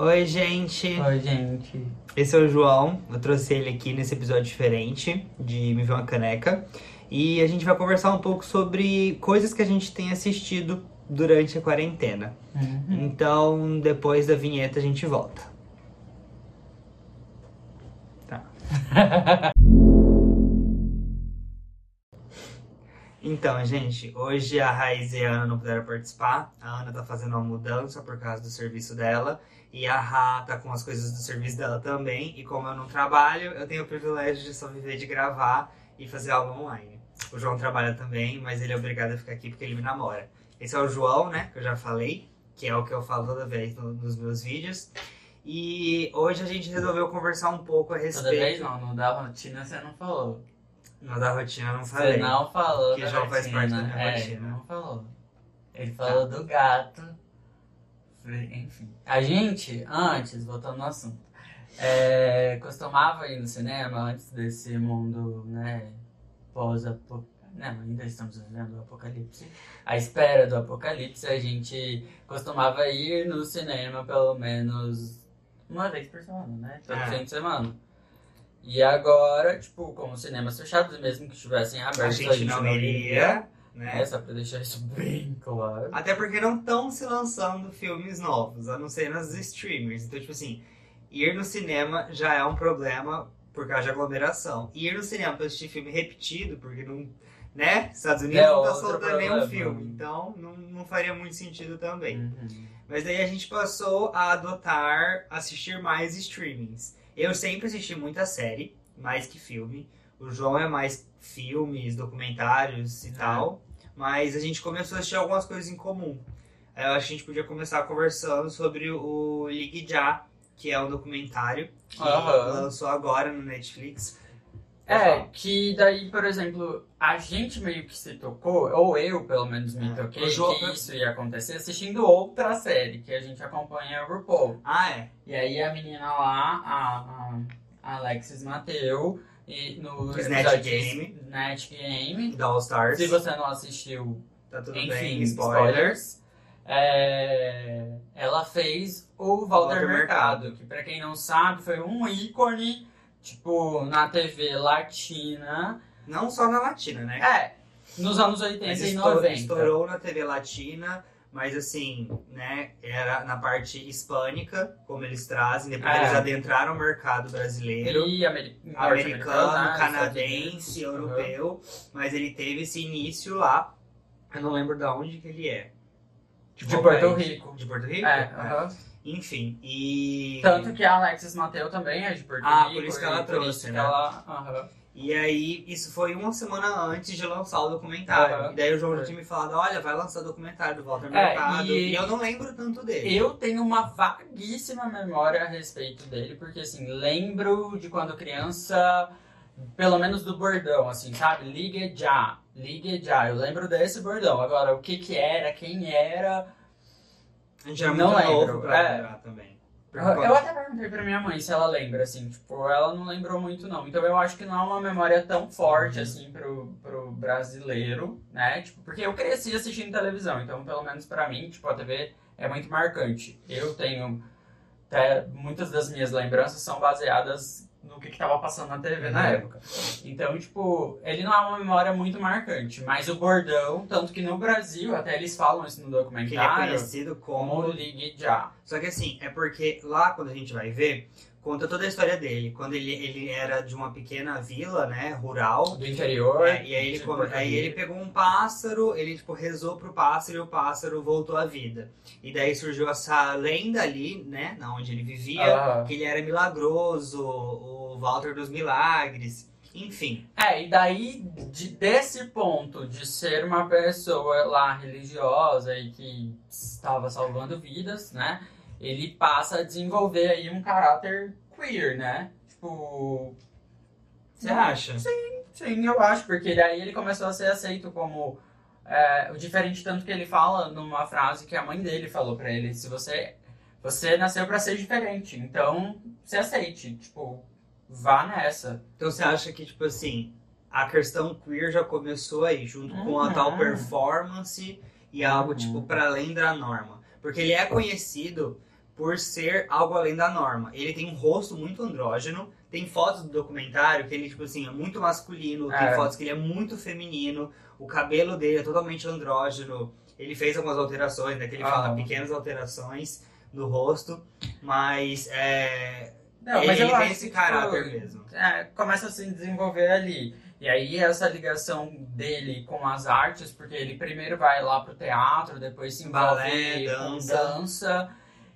Oi, gente. Oi, gente. Esse é o João. Eu trouxe ele aqui nesse episódio diferente de Me Ver uma Caneca. E a gente vai conversar um pouco sobre coisas que a gente tem assistido durante a quarentena. Uhum. Então, depois da vinheta, a gente volta. Tá. Então, gente, hoje a Raiz e a Ana não puderam participar. A Ana tá fazendo uma mudança por causa do serviço dela. E a Ra tá com as coisas do serviço dela também. E como eu não trabalho, eu tenho o privilégio de só viver de gravar e fazer aula online. O João trabalha também, mas ele é obrigado a ficar aqui porque ele me namora. Esse é o João, né? Que eu já falei, que é o que eu falo toda vez no- nos meus vídeos. E hoje a gente resolveu conversar um pouco a Toda vez respeito. não, não da rotina você não falou. Não da rotina, eu não Você falei. não falou Que da já faz rotina. parte da minha é, rotina. não falou. Ele falou do gato. Enfim. A gente, antes, voltando no assunto, é, costumava ir no cinema antes desse mundo, né, pós-apocalipse. Não, ainda estamos vivendo o apocalipse. À espera do apocalipse, a gente costumava ir no cinema pelo menos uma vez por semana, né? Todo É. fim de semana. E agora, tipo, com os cinemas fechados, mesmo que estivessem A abertos, gente não iria, né? É, só pra deixar isso bem claro. Até porque não estão se lançando filmes novos, a não ser nas streamers. Então, tipo assim, ir no cinema já é um problema por causa de aglomeração. Ir no cinema pra assistir filme repetido, porque não. Né? Estados Unidos É não tá soltando nenhum filme. Então, não, não faria muito sentido também. Uhum. Mas daí a gente passou a adotar, assistir mais streamings. Eu sempre assisti muita série, mais que filme. O João é mais filmes, documentários e É. tal. Mas a gente começou a assistir algumas coisas em comum. Aí Eu acho que a gente podia começar conversando sobre o Ligue Já, que é um documentário que Aham. lançou agora no Netflix. É, que daí, por exemplo, a gente meio que se tocou, ou eu pelo menos me É. toquei, O João- que isso ia acontecer assistindo outra série, que a gente acompanha a RuPaul. Ah, é. E aí a menina lá, a, a Alexis Mateu, e no Snatch Game. Snatch Game. Da All Stars. Se você não assistiu, Tá tudo enfim, bem, spoilers. É, ela fez o Walter, Walter Mercado, Mercado. que pra quem não sabe foi um ícone, tipo, na TV latina. Não só na Latina, né? É, nos anos 80 Mas e estourou, 90. estourou na TV Latina, mas assim, né, era na parte hispânica, como eles trazem, depois É. eles adentraram o mercado brasileiro, E ameri americano, canadense, europeu, mas ele teve esse início lá, eu não lembro de onde que ele é. De qual Porto país? Rico. De Porto Rico? É, É. aham. Enfim, e... Tanto que a Alexis Mateu também é de Porto Ah, Rico. por isso que ela trouxe, que né? ela- aham. E aí, isso foi uma semana antes de lançar o documentário. Aham. E daí o João já tinha me falado, olha, vai lançar o documentário do Walter É, Mercado. e- E... eu não lembro tanto dele. Eu tenho uma vaguíssima memória a respeito dele, porque assim, lembro de quando criança, pelo menos do bordão, assim, sabe? Ligue já, ligue já. Eu lembro desse bordão. Agora, o que que era, quem era. A gente era Não muito lembro, novo pra é. lembrar também. Eu, eu até perguntei pra minha mãe se ela lembra, assim, tipo, ela não lembrou muito não. Então eu acho que não é uma memória tão forte, Uhum. assim, pro, pro brasileiro, né? Tipo, porque eu cresci assistindo televisão, então pelo menos pra mim, tipo, a TV é muito marcante. Eu tenho. Até, muitas das minhas lembranças são baseadas no que, que tava passando na TV na Uhum. época. Então, tipo, ele não é uma memória muito marcante, mas o bordão, tanto que no Brasil, até eles falam isso no Que ele é documentário, conhecido como como... Ligue Já. Só que assim, é porque lá quando a gente vai ver, conta toda a história dele. Quando ele, ele era de uma pequena vila, né, rural. Do interior. É, e aí ele, Porto aí ele pegou um pássaro, ele tipo rezou pro pássaro e o pássaro voltou à vida. E daí surgiu essa lenda ali, né, na onde ele vivia, Aham. que ele era milagroso, o Walter dos Milagres, enfim. É, e daí, de- desse ponto de ser uma pessoa lá religiosa e que estava salvando vidas, né? Ele passa a desenvolver aí um caráter queer, né? Tipo. Você acha? Sim, eu acho, porque daí ele começou a ser aceito como. É, o diferente tanto que ele fala numa frase que a mãe dele falou pra ele, se você você nasceu pra ser diferente, então se aceite, tipo, vá nessa. Então você acha que, tipo assim, a questão queer já começou aí, junto com a Uhum. tal performance e algo, Uhum. tipo, para além da norma. Porque ele é conhecido por ser algo além da norma. Ele tem um rosto muito andrógeno, tem fotos do documentário que ele, tipo assim, é muito masculino, tem É. fotos que ele é muito feminino, o cabelo dele é totalmente andrógeno. Ele fez algumas alterações, né? Que ele fala Aham. pequenas alterações no rosto, mas é, Não, ele, mas ele tem esse que, caráter tipo, mesmo. é, começa a se desenvolver ali. E aí essa ligação dele com as artes, porque ele primeiro vai lá pro teatro, depois se envolve Balé, com dança.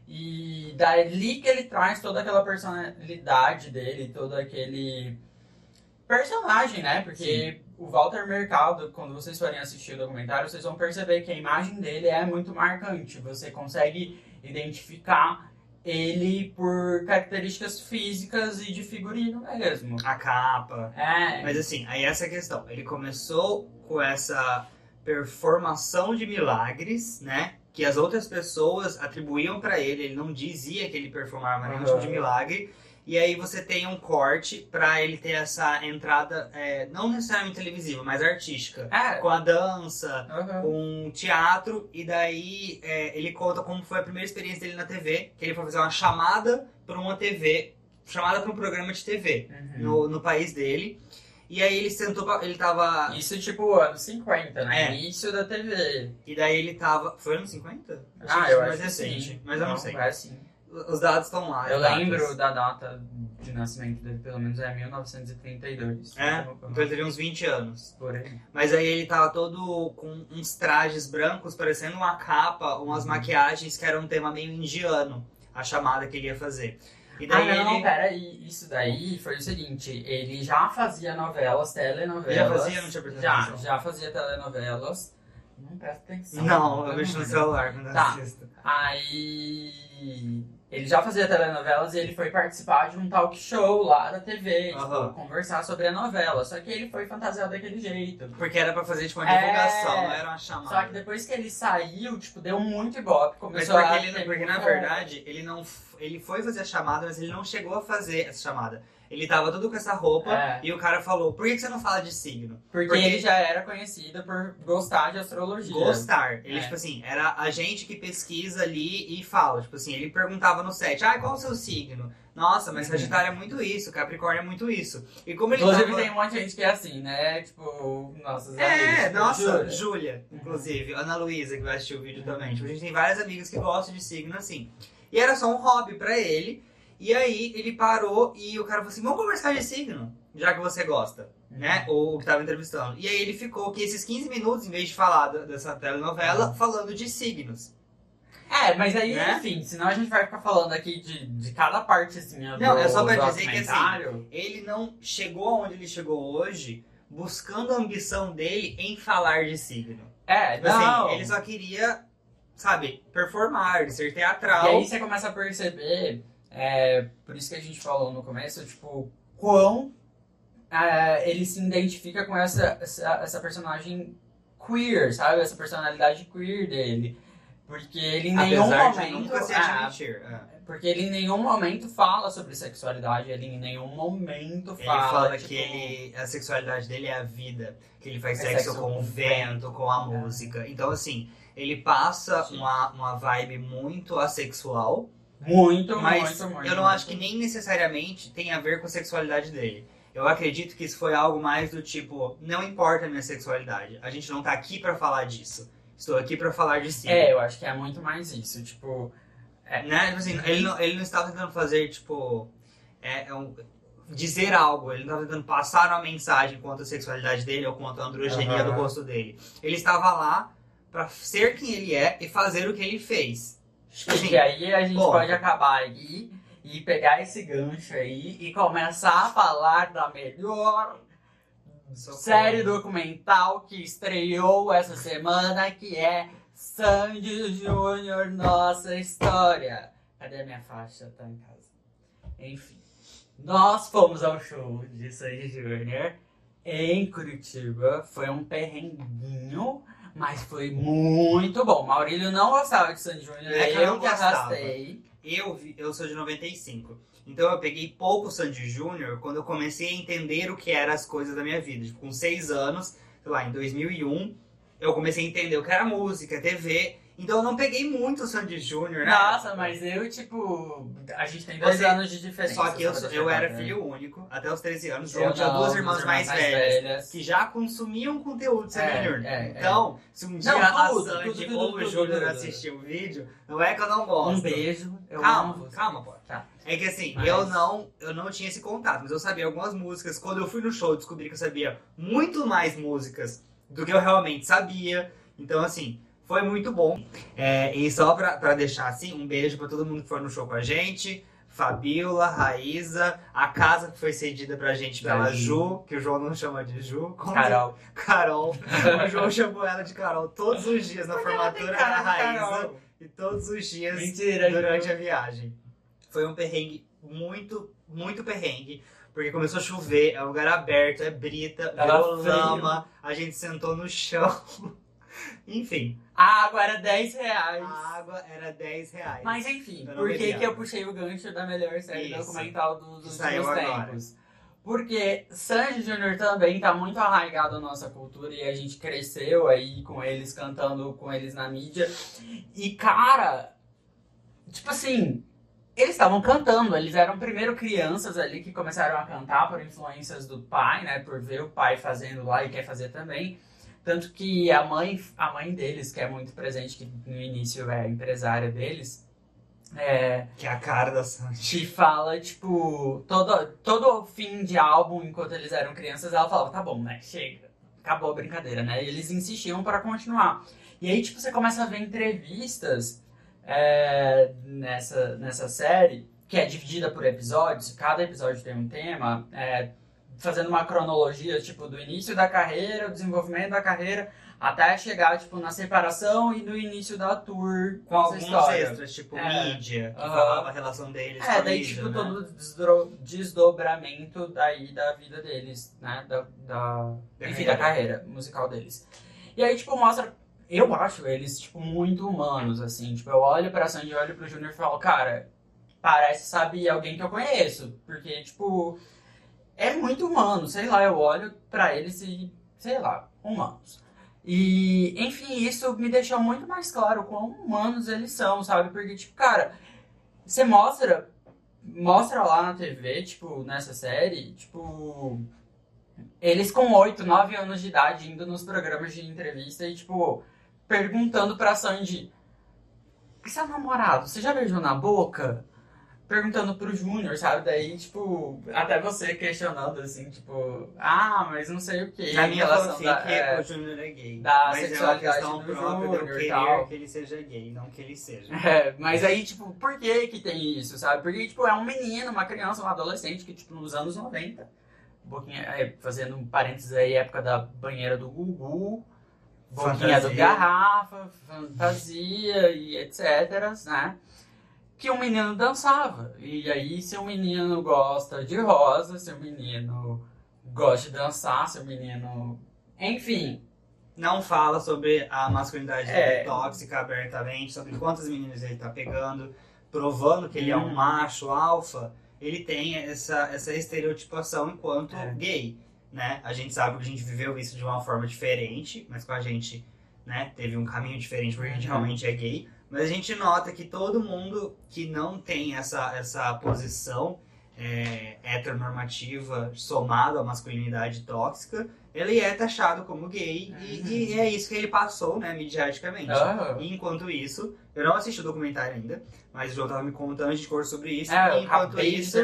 E dali que ele traz toda aquela personalidade dele, todo aquele personagem, né? Porque o Walter Mercado, quando vocês forem assistir o documentário, vocês vão perceber que a imagem dele é muito marcante. Você consegue identificar ele por características físicas e de figurino mesmo. A capa. É, Mas assim, aí essa é a questão. Ele começou com essa performação de milagres, né? Que as outras pessoas atribuíam pra ele. Ele não dizia que ele performava nenhum Aham. tipo de milagre. E aí você tem um corte pra ele ter essa entrada, é, não necessariamente televisiva, mas artística. é. Com a dança, Aham. com teatro, e daí é, ele conta como foi a primeira experiência dele na TV, que ele foi fazer uma chamada para uma TV, chamada para um programa de TV Uhum. no, no país dele. E aí ele sentou, pra, ele tava. Isso tipo anos 50, né? É. Início da TV. E daí ele tava. Foi anos 50? Ah, que eu acho mais que recente, sim. mas eu não sei. É sim. Os dados estão lá. Eu as datas. lembro da data de nascimento dele, pelo menos é 1932. É, Então, então ele teria uns 20 anos. Por aí. Mas aí ele tava todo com uns trajes brancos, parecendo uma capa, umas Uhum. maquiagens que era um tema meio indiano, a chamada que ele ia fazer. E daí ah, não, ele. peraí. Isso daí foi o seguinte: ele já fazia novelas, telenovelas. Já fazia? Não tinha prestado Já, já fazia telenovelas. Não presta atenção. Não, eu mexo no celular eu Tá. assisto. Aí ele já fazia telenovelas e ele foi participar de um talk show lá da TV, tipo, Aham. conversar sobre a novela. Só que ele foi fantasiado daquele jeito. Porque era pra fazer tipo uma É. divulgação, não era uma chamada. Só que depois que ele saiu, tipo, deu muito ibope. Mas Começou porque, a ele, porque na verdade ele não f- ele foi fazer a chamada, mas ele não chegou a fazer essa chamada. Ele tava todo com essa roupa É. e o cara falou: por que, que você não fala de signo? Porque, porque- ele já era conhecido por gostar de astrologia. Gostar. Ele, É. tipo assim, era a gente que pesquisa ali e fala. Tipo assim, ele perguntava no set: ah, qual o seu signo? Nossa, mas Uhum. Sagitário é muito isso, Capricórnio é muito isso. E como ele Inclusive tava... tem um monte de gente que é assim, né? Tipo, nossas É, amigas. tipo, nossa. Júlia, inclusive, Ana Luísa, que vai assistir o vídeo também. Tipo, a gente tem várias amigas que gostam de signo assim. E era só um hobby pra ele. E aí ele parou e o cara falou assim: vamos conversar de signo, já que você gosta, né? O que tava entrevistando. E aí ele ficou que esses 15 minutos, em vez de falar dessa telenovela, falando de signos. É, mas aí, Né? enfim, senão a gente vai ficar falando aqui de, de cada partezinha Não, do, é só pra dizer que, assim. Ele não chegou aonde ele chegou hoje buscando a ambição dele em falar de signo. É, Tipo não. assim, ele só queria, sabe, performar, ser E teatral. aí você começa a perceber, é, por isso que a gente falou no começo, tipo, quão é, ele se identifica com essa, essa, essa personagem queer, sabe? Essa personalidade queer dele. Porque ele em nenhum Apesar de momento. nunca ah, admitir. é. porque ele em nenhum momento fala sobre sexualidade, ele em nenhum momento Ele fala. fala tipo, que ele, a sexualidade dele é a vida, que ele faz É sexo, sexo com o vento, com a É. música. Então, assim, ele passa Sim. uma, uma vibe muito assexual, Muito, mas muito, muito. eu não acho que nem necessariamente tem a ver com a sexualidade dele. Eu acredito que isso foi algo mais do tipo, não importa a minha sexualidade, a gente não tá aqui pra falar disso. Estou aqui pra falar de si. É, eu acho que é muito mais isso. Tipo, Né? Tipo assim, ele, não, ele não estava tentando fazer, tipo, é, é um- dizer algo, ele não estava tentando passar uma mensagem quanto à sexualidade dele ou quanto à androgenia Aham. do rosto dele. Ele estava lá pra ser quem ele é e fazer o que ele fez. Assim, E aí a gente pode acabar aí e pegar esse gancho aí e começar a falar da melhor Socorro. série documental que estreou essa semana, que é Sandy Júnior Nossa História. Cadê a minha faixa? Tá em casa. Enfim, nós fomos ao show de Sandy Júnior em Curitiba. Foi um perrenguinho, mas foi muito bom. Maurílio não gostava de Sandy Júnior, É que eu que arrastei. Eu, eu sou de 95. Então eu peguei pouco Sandy Júnior quando eu comecei a entender o que eram as coisas da minha vida. Tipo, com seis anos, sei lá, em 2001, eu comecei a entender o que era música, TV. Então eu não peguei muito o Sandy Júnior, né? Nossa, mas eu, tipo, a gente tem dois Você- anos de diferença. Só que eu, eu era né? filho único, até os 13 anos. Eu João tinha duas irmãs mais, velhas, velhas. que já consumiam conteúdo de Sandy É, Júnior. é, então, se um dia Não, a tudo, Sandy tudo, tudo, ou o Júnior assistir o vídeo, não é que eu não gosto. Um beijo. Eu calma, amo você. calma, pô. Tá. É que assim, Mas- eu não, eu não tinha esse contato, mas eu sabia algumas músicas. Quando eu fui no show, eu descobri que eu sabia muito mais músicas do que eu realmente sabia. Então, assim, foi muito bom. É, e só pra, pra deixar assim, um beijo pra todo mundo que foi no show com a gente. Fabiola, Raíza, a casa que foi cedida pra gente pela Ju. Que o João não chama de Ju. como Carol. Carol. O João chamou ela de Carol todos os dias na formatura da Raíza e todos os dias Mentira, durante Ju. a viagem. Foi um perrengue muito, muito perrengue. Porque começou a chover, é um lugar aberto, é brita, virou lama, a gente sentou no chão. Enfim, A água era 10 reais. a água era 10 reais. Mas enfim, Eu não por que, que eu puxei o gancho da melhor série Isso. documental dos últimos saiu agora. tempos? Porque Sandy Júnior também tá muito arraigado na nossa cultura e a gente cresceu aí com eles, cantando com eles na mídia. E cara, tipo assim, eles estavam cantando, eles eram primeiro crianças ali que começaram a cantar por influências do pai, né? Por ver o pai fazendo lá e quer fazer também. Tanto que a mãe, a mãe deles, que é muito presente, que no início é a empresária deles, é, Que é a cara da Sandy. te fala, tipo, todo, todo fim de álbum, enquanto eles eram crianças, ela falava, tá bom, né, chega, acabou a brincadeira, né, e eles insistiam para continuar. E aí, tipo, você começa a ver entrevistas é, nessa, nessa série, que é dividida por episódios, cada episódio tem um tema, é, fazendo uma cronologia, tipo, do início da carreira, o desenvolvimento da carreira, até chegar, tipo, na separação e no início da tour Com alguns história. extras, tipo É. mídia, que Aham. falava a relação deles com É, a daí, mídia, tipo, né? todo desdobramento daí da vida deles, né? Da, da, Da enfim, carreira. da carreira musical deles. E aí, tipo, mostra. Eu acho eles, tipo, muito humanos, assim. Tipo, eu olho pra Sandy, eu olho pro Júnior e falo, cara, parece, sabe, alguém que eu conheço. Porque, tipo, é muito humano. Sei lá, eu olho pra eles e, sei lá, humanos. E, enfim, isso me deixou muito mais claro quão humanos eles são, sabe? Porque, tipo, cara, você mostra, mostra lá na TV, tipo, nessa série, tipo, eles com 8, 9 anos de idade indo nos programas de entrevista e, tipo, perguntando pra Sandy, seu namorado, você já beijou na boca? Perguntando pro Júnior, sabe? Daí, tipo, até você questionando, assim, tipo, ah, mas não sei o que. Na minha fanfic, é, o Júnior é gay. da mas é uma sexualidade questão do própria Júnior querer tal. que ele seja gay, não que ele seja. É, mas aí, tipo, por que que tem isso, sabe? Porque, tipo, é um menino, uma criança, um adolescente que, tipo, nos anos 90, um pouquinho, é, fazendo um parênteses aí, época da banheira do Gugu, boquinha do garrafa, fantasia e etc, né? Que um menino dançava. E aí, se o menino gosta de rosa, se o menino gosta de dançar, se o menino... Enfim, Não fala sobre a masculinidade É. tóxica abertamente, sobre quantas meninas ele tá pegando, provando que ele é um Hum. macho alfa. Ele tem essa, essa estereotipação enquanto É. gay, né? A gente sabe que a gente viveu isso de uma forma diferente, mas com a gente, né, teve um caminho diferente porque a gente Uhum. realmente é gay. Mas a gente nota que todo mundo que não tem essa, essa posição é, heteronormativa somado à masculinidade tóxica, ele é taxado como gay e, Uhum. e é isso que ele passou, né, midiaticamente. E enquanto isso, eu não assisti o documentário ainda, mas o João tava me contando, a gente conversou sobre isso. é, e eu enquanto isso,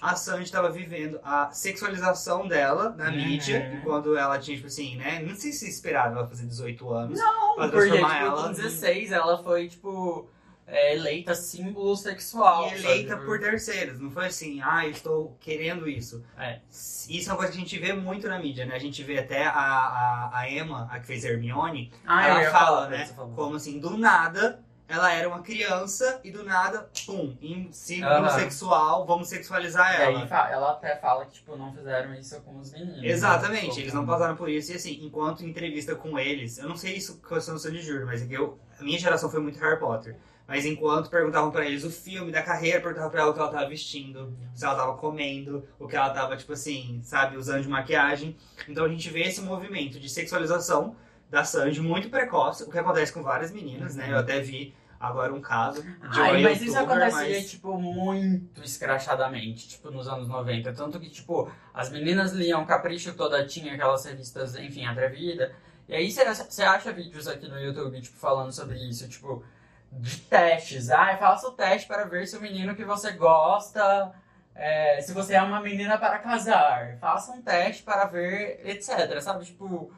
a Sandy estava vivendo a sexualização dela na Uhum. mídia, enquanto ela tinha, tipo assim, né? Não sei se esperava ela fazer 18 anos. Não, pra porque, tipo, transformar ela com em- 16 ela foi, tipo, é, eleita símbolo sexual. E eleita sabe? por terceiros, não foi assim, ah, eu estou querendo isso. É. Isso é uma coisa que a gente vê muito na mídia, né? A gente vê até a, a, a Emma, a que fez Hermione, Ah, ela fala, falar né? Como assim, do nada, ela era uma criança e do nada, pum, em símbolo sexual, vamos sexualizar E aí ela. ela até fala que, tipo, não fizeram isso com os meninos. né? Exatamente, Tipo, eles não passaram por isso. E assim, enquanto entrevista com eles, eu não sei isso com questão do Sandy Júnior, mas é que eu, a minha geração foi muito Harry Potter. Mas enquanto perguntavam pra eles o filme da carreira, perguntavam pra ela o que ela tava vestindo, se ela tava comendo, o que ela tava, tipo assim, sabe, usando de maquiagem. Então a gente vê esse movimento de sexualização da Sandy muito precoce, o que acontece com várias meninas, né? Eu até vi agora um caso de uma Ai, mas isso acontecia, mas- tipo, muito escrachadamente, tipo, nos anos 90. Tanto que, tipo, as meninas liam Capricho toda, tinha aquelas revistas, enfim, Atrevida. E aí você acha vídeos aqui no YouTube, tipo, falando sobre isso, tipo, de testes. Ai, faça o teste para ver se o menino que você gosta, é, se você é uma menina para casar. Faça um teste para ver, etc, sabe? Tipo,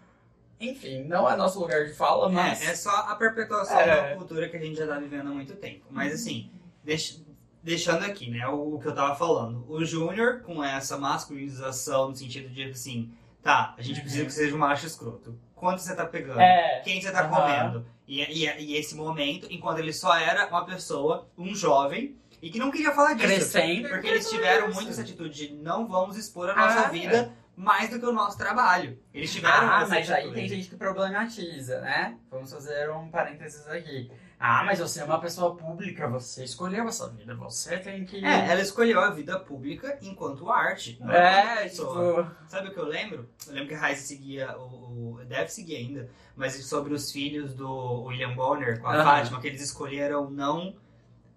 enfim, não é nosso lugar de fala, mas... É, é só a perpetuação É. da cultura que a gente já tá vivendo há muito tempo. Mas assim, deix- deixando aqui, né, o, o que eu tava falando. O Júnior, com essa masculinização no sentido de assim, tá, a gente Uhum. precisa que seja um macho escroto. Quanto você tá pegando? É. Quem você tá Aham. comendo? E, e, e esse momento, enquanto ele só era uma pessoa, um jovem, e que não queria falar disso. Crescendo. Porque eles tiveram muito essa atitude de não vamos expor a nossa Ah, vida mais do que o nosso trabalho. Eles tiveram Ah, mas aí atitude. tem gente que problematiza, né? Vamos fazer um parênteses aqui. Ah, mas você é uma pessoa pública, você escolheu essa vida, você tem que. É, ela escolheu a vida pública enquanto arte. não enquanto É, tipo. Sabe o que eu lembro? Eu lembro que a Raiz seguia o, o- Deve seguir ainda, mas sobre os filhos do William Bonner com a Aham. Fátima, que eles escolheram não.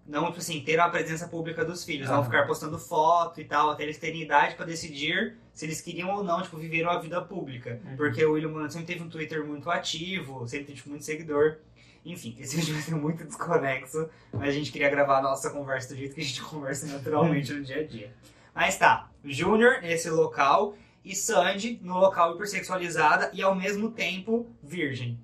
Não, tipo assim, ter uma presença pública dos filhos, não Aham. ficar postando foto e tal, até eles terem idade pra decidir se eles queriam ou não, tipo, viver uma vida pública. Uhum. Porque o William Bonner sempre teve um Twitter muito ativo, sempre teve tipo, muito seguidor. Enfim, esse vídeo vai ser muito desconexo, mas a gente queria gravar a nossa conversa do jeito que a gente conversa naturalmente no dia a dia. Mas tá, Júnior nesse local e Sandy no local hipersexualizada e ao mesmo tempo virgem.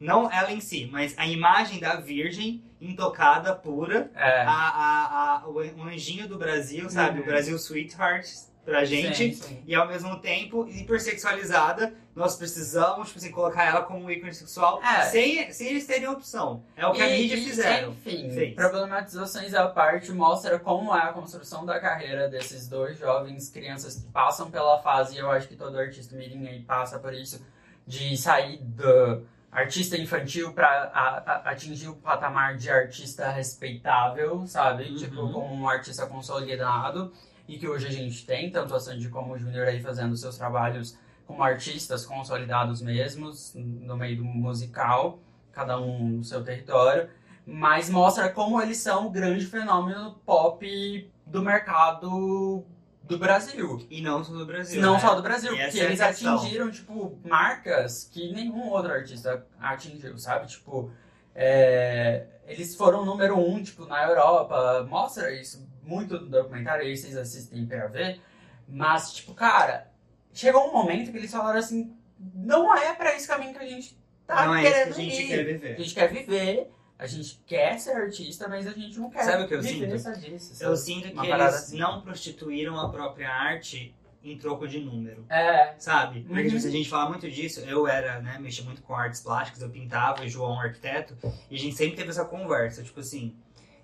Não ela em si, mas a imagem da virgem intocada, pura, É. a, a, a, o anjinho do Brasil, sabe? Uhum. O Brasil Sweetheart pra gente. Sim, sim. E ao mesmo tempo, hipersexualizada, nós precisamos, tipo assim, colocar ela como um ícone sexual É. sem, sem eles terem opção. É o que a E- mídia e, fizeram. Enfim, Fez. problematizações à parte mostra como é a construção da carreira desses dois jovens crianças que passam pela fase, e eu acho que todo artista mirim aí passa por isso, de sair do artista infantil para atingir o patamar de artista respeitável, sabe? Uhum. Tipo, como um artista consolidado, e que hoje a gente tem, tanto a Sandy como o Júnior aí fazendo seus trabalhos como artistas consolidados mesmos, no meio do musical, cada um no seu território, mas mostra como eles são o grande fenômeno pop do mercado do Brasil. E não só do Brasil. Não né? só do Brasil, E porque é a eles questão. atingiram, tipo, marcas que nenhum outro artista atingiu, sabe? Tipo, é, eles foram número um, tipo, na Europa, mostra isso muito no documentário, aí vocês assistem pra ver, mas, tipo, cara, chegou um momento que eles falaram assim, não é pra esse caminho que a gente tá não é isso que querendo a gente ir. quer A viver. gente quer viver, a gente quer ser artista, mas a gente não quer Sabe o que eu sinto? disso. Eu sinto que eles assim. não prostituíram a própria arte em troco de número. É, Sabe? Porque Uhum. tipo, se a gente fala muito disso, eu era, né, mexia muito com artes plásticas, eu pintava, e João um arquiteto, e a gente sempre teve essa conversa, tipo assim,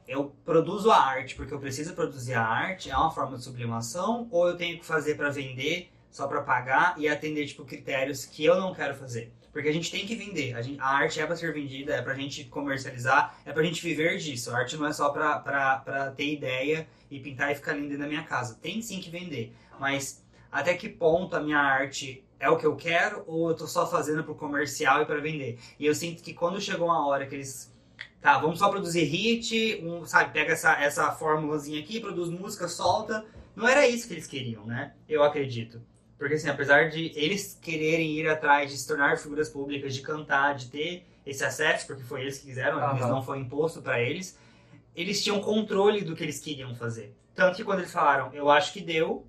eu produzo a arte porque eu preciso produzir a arte, é uma forma de sublimação, ou eu tenho que fazer pra vender, só pra pagar e atender, tipo, critérios que eu não quero fazer. Porque a gente tem que vender, a, gente- a arte é pra ser vendida, é pra gente comercializar, é pra gente viver disso. A arte não é só pra ter ideia e pintar e ficar linda na minha casa. Tem sim que vender, mas até que ponto a minha arte é o que eu quero ou eu tô só fazendo pro comercial e pra vender? E eu sinto que quando chegou uma hora que eles tá, vamos só produzir hit, um, sabe, pega essa essa formulazinha aqui, produz música, solta, não era isso que eles queriam, né? Eu acredito. Porque assim, apesar de eles quererem ir atrás de se tornar figuras públicas, de cantar, de ter esse acesso, porque foi eles que quiseram, eles não foi imposto pra eles, eles tinham controle do que eles queriam fazer. Tanto que quando eles falaram, eu acho que deu,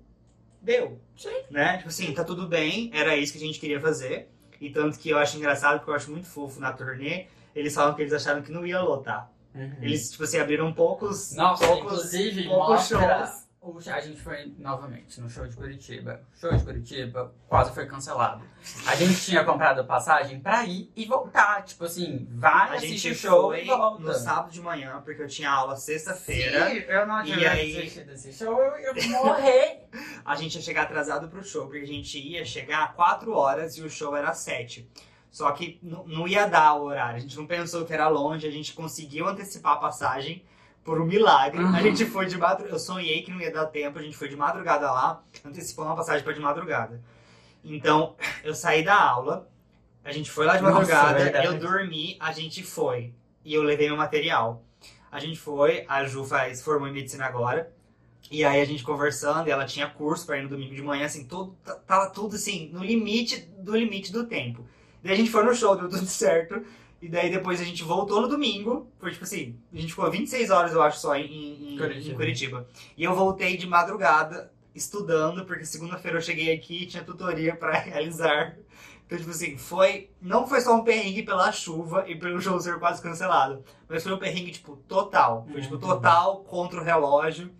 deu. Sim. Né? Tipo assim, tá tudo bem, era isso que a gente queria fazer. E tanto que eu acho engraçado, porque eu acho muito fofo na turnê, eles falam que eles acharam que não ia lotar. Uhum. Eles, tipo assim, abriram poucos. Nossa, poucos, inclusive, poucos mostra... shows. A gente foi novamente no show de Curitiba. O show de Curitiba quase foi cancelado. A gente tinha comprado passagem pra ir e voltar. Tipo assim, vai, A assiste gente o show e volta. no sábado de manhã, porque eu tinha aula sexta-feira. Sim, eu não E tivesse aí- assistido esse show, eu ia morrer. A gente ia chegar atrasado pro show, porque a gente ia chegar a 4 horas e o show era às 7. Só que não ia dar o horário. A gente não pensou que era longe, a gente conseguiu antecipar a passagem por um milagre. Uhum. A gente foi de madrugada. Eu sonhei que não ia dar tempo, a gente foi de madrugada lá, antecipando uma passagem para de madrugada. Então, eu saí da aula, A gente foi lá de Nossa, madrugada, verdade. eu dormi, a gente foi. E eu levei meu material. A gente foi, a Ju faz, formou em medicina agora. E aí a gente conversando, e ela tinha curso pra ir no domingo de manhã, assim, tudo, tava tudo assim, no limite do limite do tempo. Daí a gente foi no show, deu tudo certo. E daí depois a gente voltou no domingo. Foi tipo assim, a gente ficou 26 horas, eu acho, só em, em- Curitiba. em Curitiba. E eu voltei de madrugada estudando, porque segunda-feira eu cheguei aqui e tinha tutoria pra realizar. Então, tipo assim, foi. Não foi só um perrengue pela chuva e pelo show ser quase cancelado. Mas foi um perrengue, tipo, total. Foi, tipo, Uhum. total contra o relógio.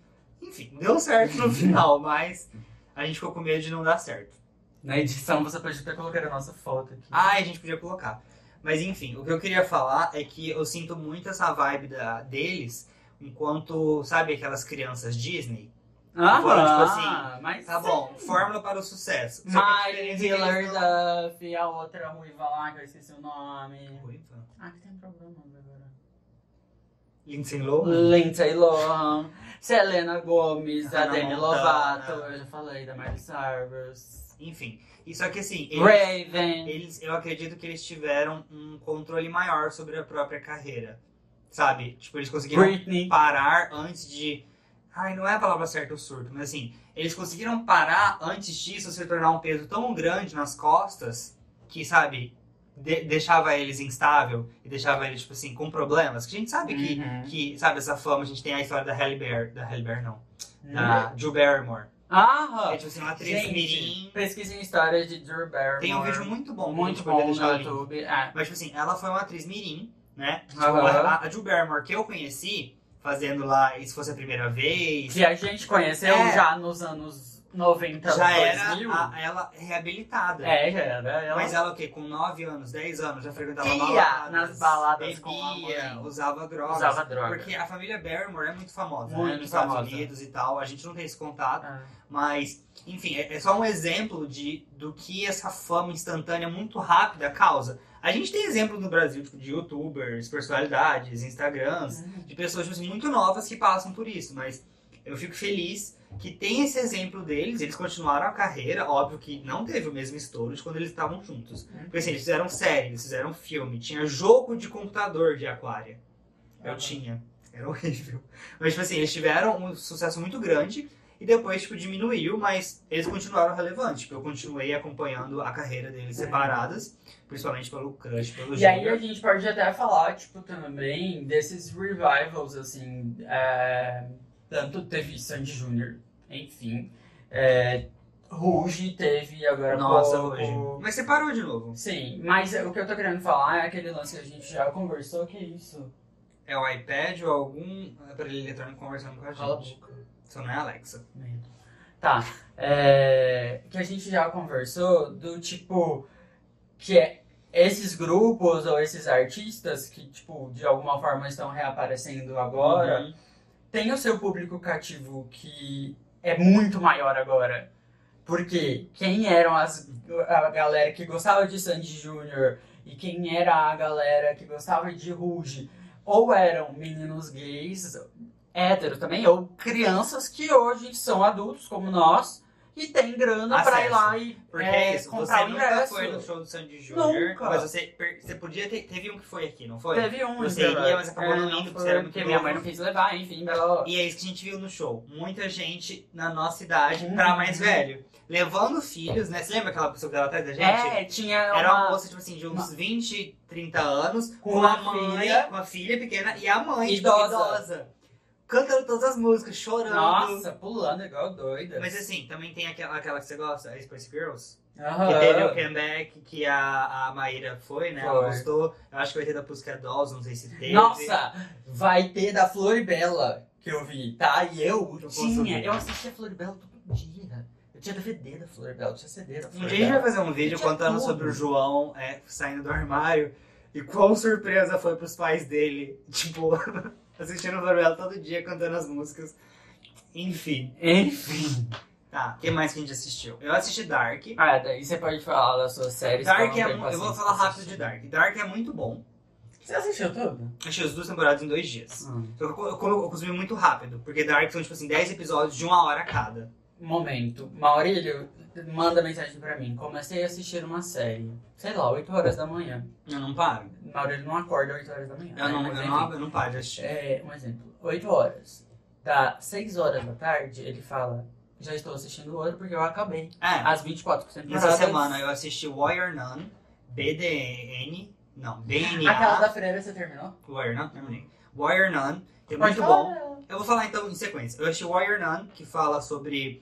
Enfim, deu certo no final, mas a gente ficou com medo de não dar certo. Na edição você pode até colocar a nossa foto aqui. Ah, a gente podia colocar. Mas enfim, o que eu queria falar é que eu sinto muito essa vibe da, deles enquanto, sabe, aquelas crianças Disney? ah, foram, tipo assim, mas Tá bom, fórmula para o sucesso. A Miley, diferença é Duff, a outra ruiva lá, que eu esqueci o nome. Ruiva? Ah, que tem problema agora. Lindsay Lohan? Lindsay Lohan, Selena Gomez, a Hannah Demi Montana. Lovato, eu já falei da Miley Cyrus. Enfim, e só que assim, eles, Raven. eles, eu acredito que eles tiveram um controle maior sobre a própria carreira. Sabe? Tipo, eles conseguiram Britney. parar antes de. Ai, não é a palavra certa o surto, mas assim, eles conseguiram parar antes disso se tornar um peso tão grande nas costas que, sabe, de- deixava eles instável e deixava eles, tipo assim, com problemas. Que a gente sabe que, Uhum. que, sabe, essa fama, a gente tem a história da Halle Berry, da Halle Berry não, Uhum. da Drew Barrymore. Ah, É tipo assim, uma atriz gente, mirim. pesquisem histórias de Drew Barrymore. Tem um vídeo muito bom, muito bom no. YouTube. Ah, Mas, tipo assim, ela foi uma atriz mirim, né? Tipo, Aham. a, a Drew Barrymore que eu conheci, fazendo lá, e se fosse a primeira vez, que a gente conheceu É. já nos anos 90, já era 2000. a- ela reabilitada. É, já era. Ela... Mas ela o quê? Com 9 anos, 10 anos, já frequentava Ia baladas. nas baladas com a bebia, mãe. usava drogas. usava droga. Porque a família Barrymore é muito famosa, né? Muito Nos Estados famosa. Unidos e tal. A gente não tem esse contato. Ah. Mas, enfim, é, é só um exemplo de, do que essa fama instantânea muito rápida causa. A gente tem exemplo no Brasil, tipo, de youtubers, personalidades, instagrams, de pessoas tipo assim, muito novas que passam por isso. Mas eu fico feliz que tem esse exemplo deles, eles continuaram a carreira, óbvio que não teve o mesmo estouro de quando eles estavam juntos. Porque assim, eles fizeram série, eles fizeram filme, tinha jogo de computador de Aquária. Eu Aham. tinha. Era horrível. Mas, tipo assim, eles tiveram um sucesso muito grande e depois, tipo, diminuiu, mas eles continuaram relevantes. Tipo, eu continuei acompanhando a carreira deles separadas, principalmente pelo Crush, pelo E aí a gente pode até falar, tipo, também desses revivals, assim, é, tanto teve Sandy Júnior, enfim, é, Ruge teve agora Nossa, pouco. hoje. Mas você parou de novo. Sim, mas o que eu tô querendo falar é aquele lance que a gente já conversou, que é isso. É o iPad ou algum aparelho eletrônico conversando com a Cala a gente. boca. Isso não é Alexa. Tá. É, que a gente já conversou do tipo que é esses grupos ou esses artistas que, tipo, de alguma forma estão reaparecendo agora, Uhum. Tem o seu público cativo que é muito maior agora. Porque quem eram as, a galera que gostava de Sandy Júnior e quem era a galera que gostava de Ruge, ou eram meninos gays, héteros também, ou crianças que hoje são adultos como nós e têm grana pra ir Acesso. lá e Porque é, é isso, comprar você o nunca ingresso. foi no show do Sandy Júnior, Nunca. mas você, per- você podia ter. Teve um que foi aqui, não foi? Teve um, Você iria, mas acabou não É, indo, porque você era muito porque minha novo. mãe não quis levar, enfim, blá. E é isso que a gente viu no show. Muita gente na nossa idade Uhum. pra mais velho. Levando filhos, né? Você lembra aquela pessoa que tava atrás da gente? É, tinha Era uma uma... moça, tipo assim, de uns 20, 30 anos, Com com, a mãe, filha. com a filha pequena e a mãe, tipo, Idosa. idosa. Cantando todas as músicas, chorando. Nossa, pulando igual doida. Mas assim, também tem aquela, aquela que você gosta, a Spice Girls. Aham. Que teve o comeback que a, a Maíra foi, né? Ela Foi. gostou. Eu acho que vai ter da Pussycat Dolls, não sei se teve. Nossa, vai ter da Floribela que eu vi, tá? E eu Eu tinha, eu assistia a Floribela todo dia. Eu tinha DVD da Floribela, eu tinha CD da Um Floribela. dia a gente vai fazer um vídeo contando tudo. sobre o João é, saindo do armário e qual surpresa foi pros pais dele. Tipo, assistindo o Floribela todo dia, cantando as músicas. Enfim. Enfim. Tá, o que mais que a gente assistiu? Eu assisti Dark. Ah, daí você pode falar das suas séries. Dark não é tenho mu- Eu vou falar rápido de. Dark. Dark é muito bom. Você assistiu tudo? Achei as duas temporadas em dois dias. Hum. Eu, eu, eu consumi muito rápido, porque Dark são, tipo assim, 10 episódios de uma hora cada. momento. Maurílio manda mensagem pra mim. Comecei a assistir uma série. Sei lá, 8 horas da manhã. Eu não paro. Maurílio não acorda 8 horas da manhã. Eu não, Mas, eu não, eu não paro de assistir. É, um exemplo. 8 horas. Da 6 horas da tarde, ele fala. Já estou assistindo outro porque eu acabei. É, As 24 temporadas. Nessa semana eu assisti Warrior Nun, BDN, não, BNA. Aquela da freira você terminou? Warrior Nun, terminei. Warrior Nun, que é muito bom. Eu vou falar então em sequência. Eu assisti Warrior Nun, que fala sobre.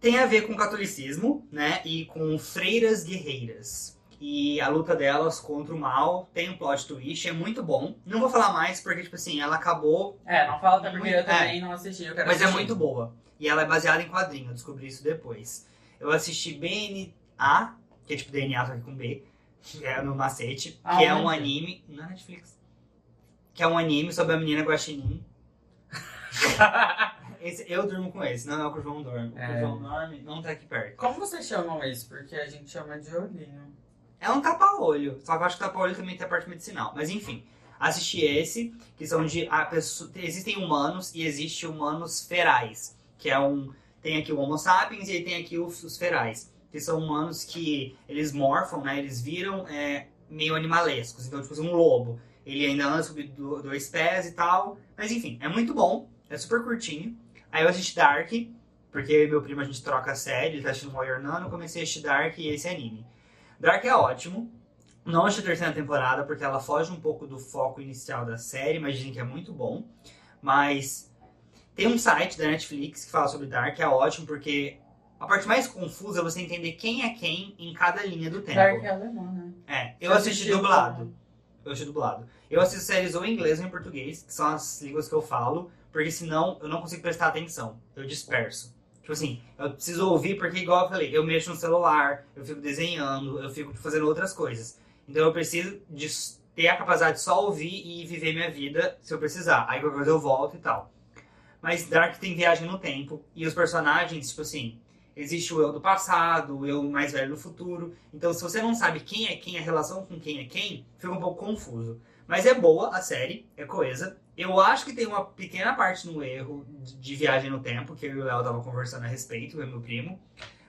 Tem a ver com o catolicismo, né? E com freiras guerreiras. E a luta delas contra o mal tem um plot twist, é muito bom. Não vou falar mais porque, tipo assim, ela acabou É, não fala até porque eu é. também não assisti. Eu quero Mas é assistir. muito boa. E ela é baseada em quadrinho, eu descobri isso depois. Eu assisti BNA, que é tipo DNA, só que com B, que é no macete, que é um anime. Na Netflix. Que é um anime sobre a menina Guaxinim. Esse, eu durmo com esse, não é o que o João dorme. O que É. o João dorme não tá aqui perto. Como vocês chamam isso? Porque a gente chama de olhinho. É um tapa-olho, só que eu acho que tapa-olho também tem a parte medicinal. Mas enfim, assisti esse, que são de. A pessoa, existem humanos e existe humanos ferais, que é um. Tem aqui o Homo sapiens e aí tem aqui os, os ferais, que são humanos que eles morfam, né? Eles viram é, meio animalescos. Então, tipo assim, um lobo. Ele ainda anda sobre do- dois pés e tal. Mas enfim, é muito bom, é super curtinho. Aí eu assisti Dark, porque eu e meu primo a gente troca a série, ele tá assistindo Warrior Nun, eu comecei a assistir Dark e esse anime. Dark é ótimo. Não achei a terceira temporada porque ela foge um pouco do foco inicial da série, mas dizem que é muito bom. Mas tem um site da Netflix que fala sobre Dark, é ótimo porque a parte mais confusa é você entender quem é quem em cada linha do tempo. Dark é alemão, né? É, eu Você assisti dublado. Eu assisti dublado. Eu assisto séries ou em inglês ou em português, que são as línguas que eu falo, porque senão eu não consigo prestar atenção. Eu disperso. Tipo assim, eu preciso ouvir porque, igual eu falei, eu mexo no celular, eu fico desenhando, eu fico fazendo outras coisas. Então eu preciso ter a capacidade de só ouvir e viver minha vida se eu precisar. Aí qualquer coisa eu volto e tal. Mas Dark tem viagem no tempo, e os personagens, tipo assim, existe o eu do passado, o eu mais velho do futuro. Então, se você não sabe quem é quem, a relação com quem é quem, fica um pouco confuso. Mas é boa a série, é coesa. Eu acho que tem uma pequena parte no erro de- viagem no tempo, que eu e o Léo tava conversando a respeito, eu e meu primo.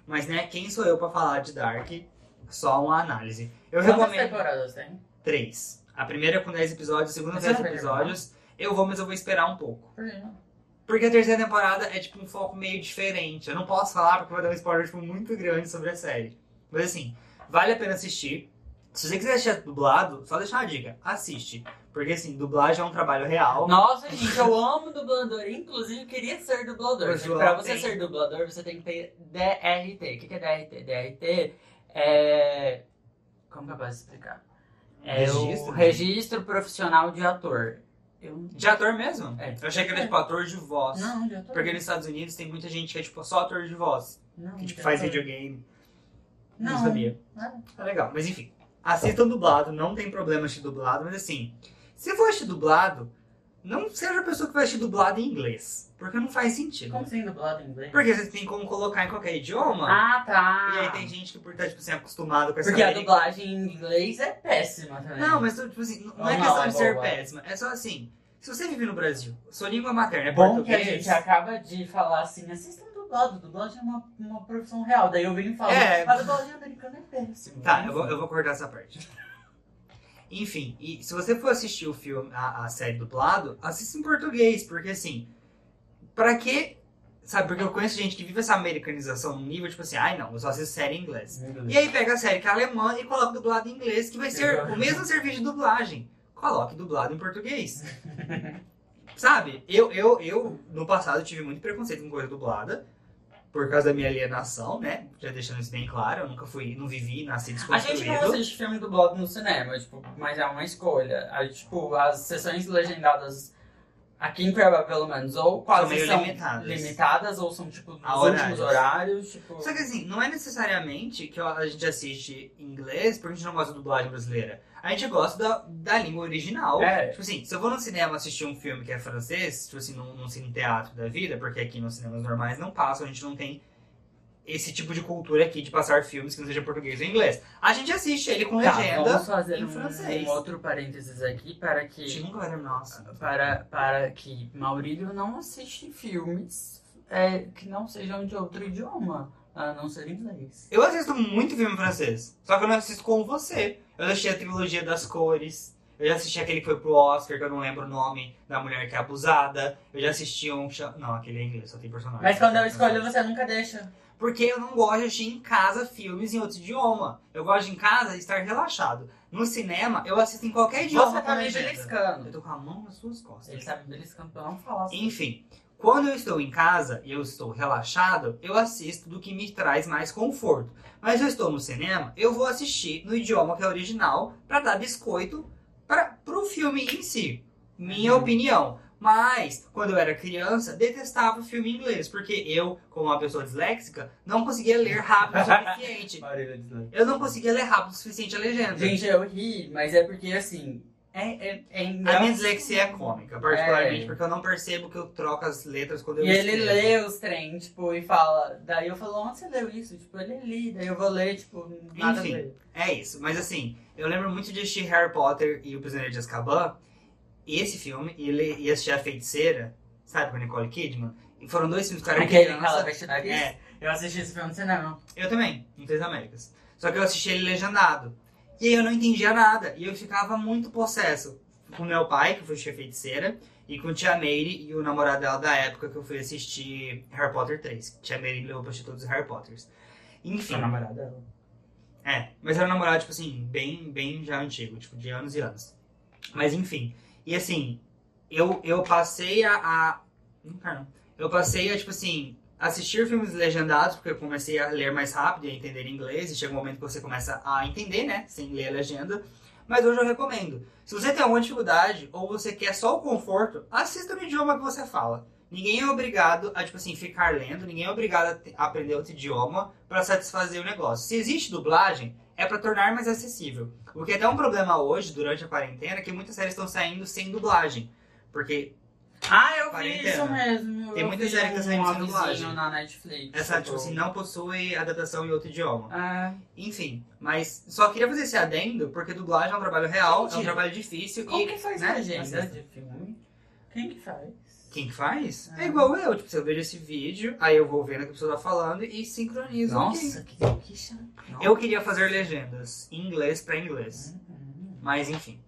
Mas, né, quem sou eu pra falar de Dark? Só uma análise. Eu Quantas recomendo temporadas tem? três. A primeira com 10 episódios, a segunda com 10 não vai episódios. Eu vou, mas eu vou esperar um pouco. Por quê? Porque a terceira temporada é tipo um foco meio diferente. Eu não posso falar porque vai dar um spoiler tipo, muito grande sobre a série. Mas assim, vale a pena assistir. Se você quiser assistir dublado, só deixar uma dica. Assiste. Porque assim, dublagem é um trabalho real. Nossa, gente, eu amo dublador. Inclusive, queria ser dublador. João Pra você tem. ser dublador, você tem que ter DRT. O que é DRT? DRT é. Como que eu posso explicar? É Registro? o registro profissional de ator. Eu... De ator mesmo? É. Eu achei que era tipo ator de voz. Não, de ator. Porque nos Estados Unidos tem muita gente que é tipo só ator de voz. Não, Que tipo faz ator. videogame. Não, Não. sabia. Nada. É legal. Mas enfim, assistam dublado, não tem problema assistir dublado, mas assim, se for assistir dublado, não seja a pessoa que vai assistir dublado em inglês. Porque não faz sentido. Como assim dublado em inglês? Porque você tem como colocar em qualquer idioma. Ah, tá. E aí tem gente que por estar, tipo assim, acostumado com essa Porque a língua- dublagem em inglês é péssima também. Não, mas tipo assim, não Ou é não, questão é de ser boa. péssima. É só assim, se você vive no Brasil, sua língua materna é Bom que a português. gente acaba de falar assim, assistam dublado, dublagem é uma, uma profissão real. Daí eu venho e falo, É. a dublagem americana é péssima. Tá, eu vou, eu vou cortar essa parte. Enfim, e se você for assistir o filme, a, a série dublado, assista em português, porque assim, pra que. Sabe, porque eu conheço gente que vive essa americanização num nível, tipo assim, ai não, eu só assisto série em inglês. E aí pega a série que é alemã e coloca dublado em inglês, que vai ser Exato. o mesmo serviço de dublagem. Coloque dublado em português. Sabe, eu, eu, eu no passado tive muito preconceito com coisa dublada, por causa da minha alienação, né? Já deixando isso bem claro, eu nunca fui, não vivi, nasci A desconstruído. gente não assiste filme dublado no cinema, tipo, mas é uma escolha. Aí, tipo, as sessões legendadas aqui em Cuiabá, pelo menos, ou quase meio são limitadas. limitadas, ou são, tipo, nos A últimos horários. horários, tipo... Só que assim, não é necessariamente que a gente assiste em inglês porque a gente não gosta da dublagem brasileira. A gente gosta da, da língua original. É. Tipo assim, se eu vou no cinema assistir um filme que é francês, tipo assim, num, num cine teatro da vida, porque aqui nos cinemas normais não passam, a gente não tem esse tipo de cultura aqui de passar filmes que não seja português ou inglês. A gente assiste ele com Tá, legenda vamos fazer em um, francês. um outro parênteses aqui para que, o assunto. para, para que Maurílio não assiste filmes é, que não sejam de outro idioma, a não ser inglês. Eu assisto muito filme francês, só que eu não assisto como você. Eu assisti a trilogia das cores, eu já assisti aquele que foi pro Oscar, que eu não lembro o nome da mulher que é abusada. Eu já assisti um. Não, aquele é inglês, só tem personagem. Mas quando eu escolho, você nunca deixa. Porque eu não gosto de assistir em casa filmes em outro idioma. Eu gosto de em casa estar relaxado. No cinema, eu assisto em qualquer idioma. Você tá me beliscando. Eu tô com a mão nas suas costas. Ele tá me beliscando pra eu não falar assim. Enfim, quando eu estou em casa e eu estou relaxado, eu assisto do que me traz mais conforto. Mas eu estou no cinema, eu vou assistir no idioma que é original para dar biscoito para pro filme em si. Minha Uhum. opinião. Mas, quando eu era criança, detestava filme em inglês, porque eu, como uma pessoa disléxica, não conseguia ler rápido o suficiente. Eu não conseguia ler rápido o suficiente a legenda. Gente, eu ri, mas é porque assim. É, é, é a minha dislexia é cômica, particularmente, É. porque eu não percebo que eu troco as letras quando eu E ele escrevo. lê os trem, tipo, e fala. Daí eu falo, onde você leu isso? Tipo, ele li, daí eu vou ler, tipo, nada Enfim. a ver. É isso, mas assim, eu lembro muito de assistir Harry Potter e o Prisioneiro de Azkaban, esse filme, e, ele, e assistir A Feiticeira, sabe, com a Nicole Kidman, e foram dois filmes que eu era Aquele criança. que ela nariz? É, Eu assisti esse filme no cinema. eu também, em Três Américas. Só que eu assisti ele legendado. E aí eu não entendia nada, e eu ficava muito possesso com meu pai, que foi assistir A Feiticeira, e com Tia Meire e o namorado dela da época que eu fui assistir Harry Potter 3. Tia me levou pra assistir todos os Harry Potters. Enfim. Sua namorada dela. É, mas era um namorado, tipo assim, bem, bem já antigo, tipo, de anos e anos. Mas enfim. E assim, eu, eu passei a. a... Não, não. Eu passei a, tipo assim, assistir filmes legendados, porque eu comecei a ler mais rápido e a entender inglês, e chega um momento que você começa a entender, né? Sem ler a legenda. Mas hoje eu recomendo. Se você tem alguma dificuldade, ou você quer só o conforto, assista no idioma que você fala. Ninguém é obrigado a, tipo assim, ficar lendo, ninguém é obrigado a aprender outro idioma para satisfazer o negócio. Se existe dublagem, é para tornar mais acessível. O que é até um problema hoje, durante a quarentena, que muitas séries estão saindo sem dublagem. Porque Ah, eu vi isso mesmo. Tem eu muita vi série que tá saindo sem dublagem. na Netflix. essa, tipo assim, não possui adaptação em outro idioma. Ah, Enfim, mas só queria fazer esse adendo, porque dublagem é um trabalho real, é um trabalho difícil. como e, que faz né, legenda de filme? Quem que faz? Quem que faz? Ah. É igual eu, tipo, se eu vejo esse vídeo, aí eu vou vendo o que a pessoa tá falando e sincronizo Nossa, aqui. que, que chato. Eu queria fazer legendas em inglês pra inglês. Uhum. Mas enfim.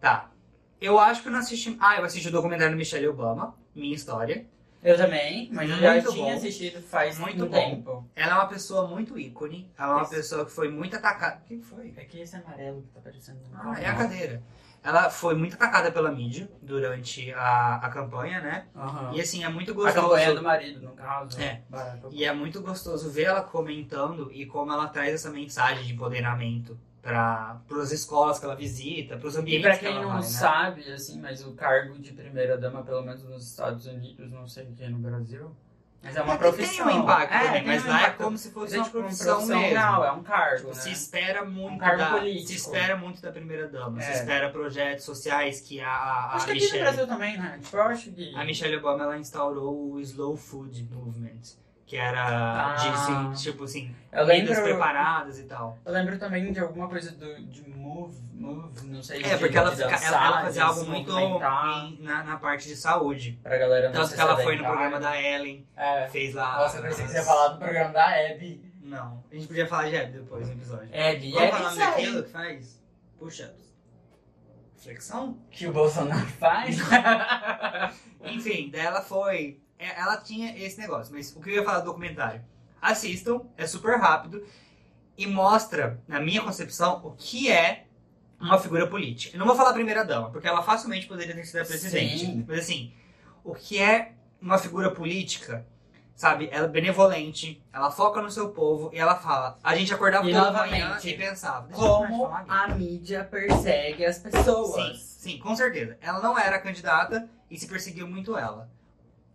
Tá. Eu acho que eu não assisti. Ah, eu assisti o documentário da Michelle Obama, Minha História. Eu também, mas eu já tinha bom. assistido faz Muito bom. tempo. Ela é uma pessoa muito ícone. Ela é uma Isso. pessoa que foi muito atacada. O que foi? É que esse amarelo que tá aparecendo no Ah, é a cadeira. Ela foi muito atacada pela mídia durante a, a campanha, né? Aham. E assim, é muito A gostoso. campanha do marido, no caso. É. Obama. E é muito gostoso ver ela comentando e como ela traz essa mensagem de empoderamento para as escolas que ela visita, para os E ambientes pra que quem não vai, né? sabe, assim, mas o cargo de primeira dama, pelo menos nos Estados Unidos, não sei aqui no Brasil, mas é uma É profissão. Tem um impacto É, também, mas um lá é impacto. como se fosse é uma tipo uma profissão profissão mesmo. real, é um cargo, Tipo, né? Se espera muito cargo da, político. se espera muito da primeira dama, se É. espera projetos sociais que a, a, a Acho que aqui no Michelle, Brasil também, né? Tipo, eu acho que... a Michelle Obama ela instaurou o Slow Food Movement, que era Ah. de assim, tipo assim, comidas preparadas e tal. eu lembro também de alguma coisa do, de move, move, não sei É, de- porque ela, de dançar, ela, ela fazia de algo se muito em- na, na parte de saúde. Pra galera não Tanto que ela foi no programa da Ellen, É. fez lá. Nossa, eu pensei que você ia falar do programa da Abby. Não, a gente podia falar de Abby depois no episódio. Abby, Qual é o nome daquilo que faz? Puxa. Flexão? Que o Bolsonaro faz. Enfim, daí ela foi. É, Ela tinha esse negócio, mas o que eu ia falar do documentário? Assistam, é super rápido e mostra, na minha concepção, o que é uma figura política. Eu não vou falar primeira-dama, porque ela facilmente poderia ter sido a presidente. Sim. Mas assim, o que é uma figura política, sabe? Ela é benevolente, ela foca no seu povo e ela fala. A gente acordava E toda manhã novamente, e pensava. Como a mídia persegue as Sim, pessoas. sim, com certeza. Ela não era candidata e se perseguiu muito ela.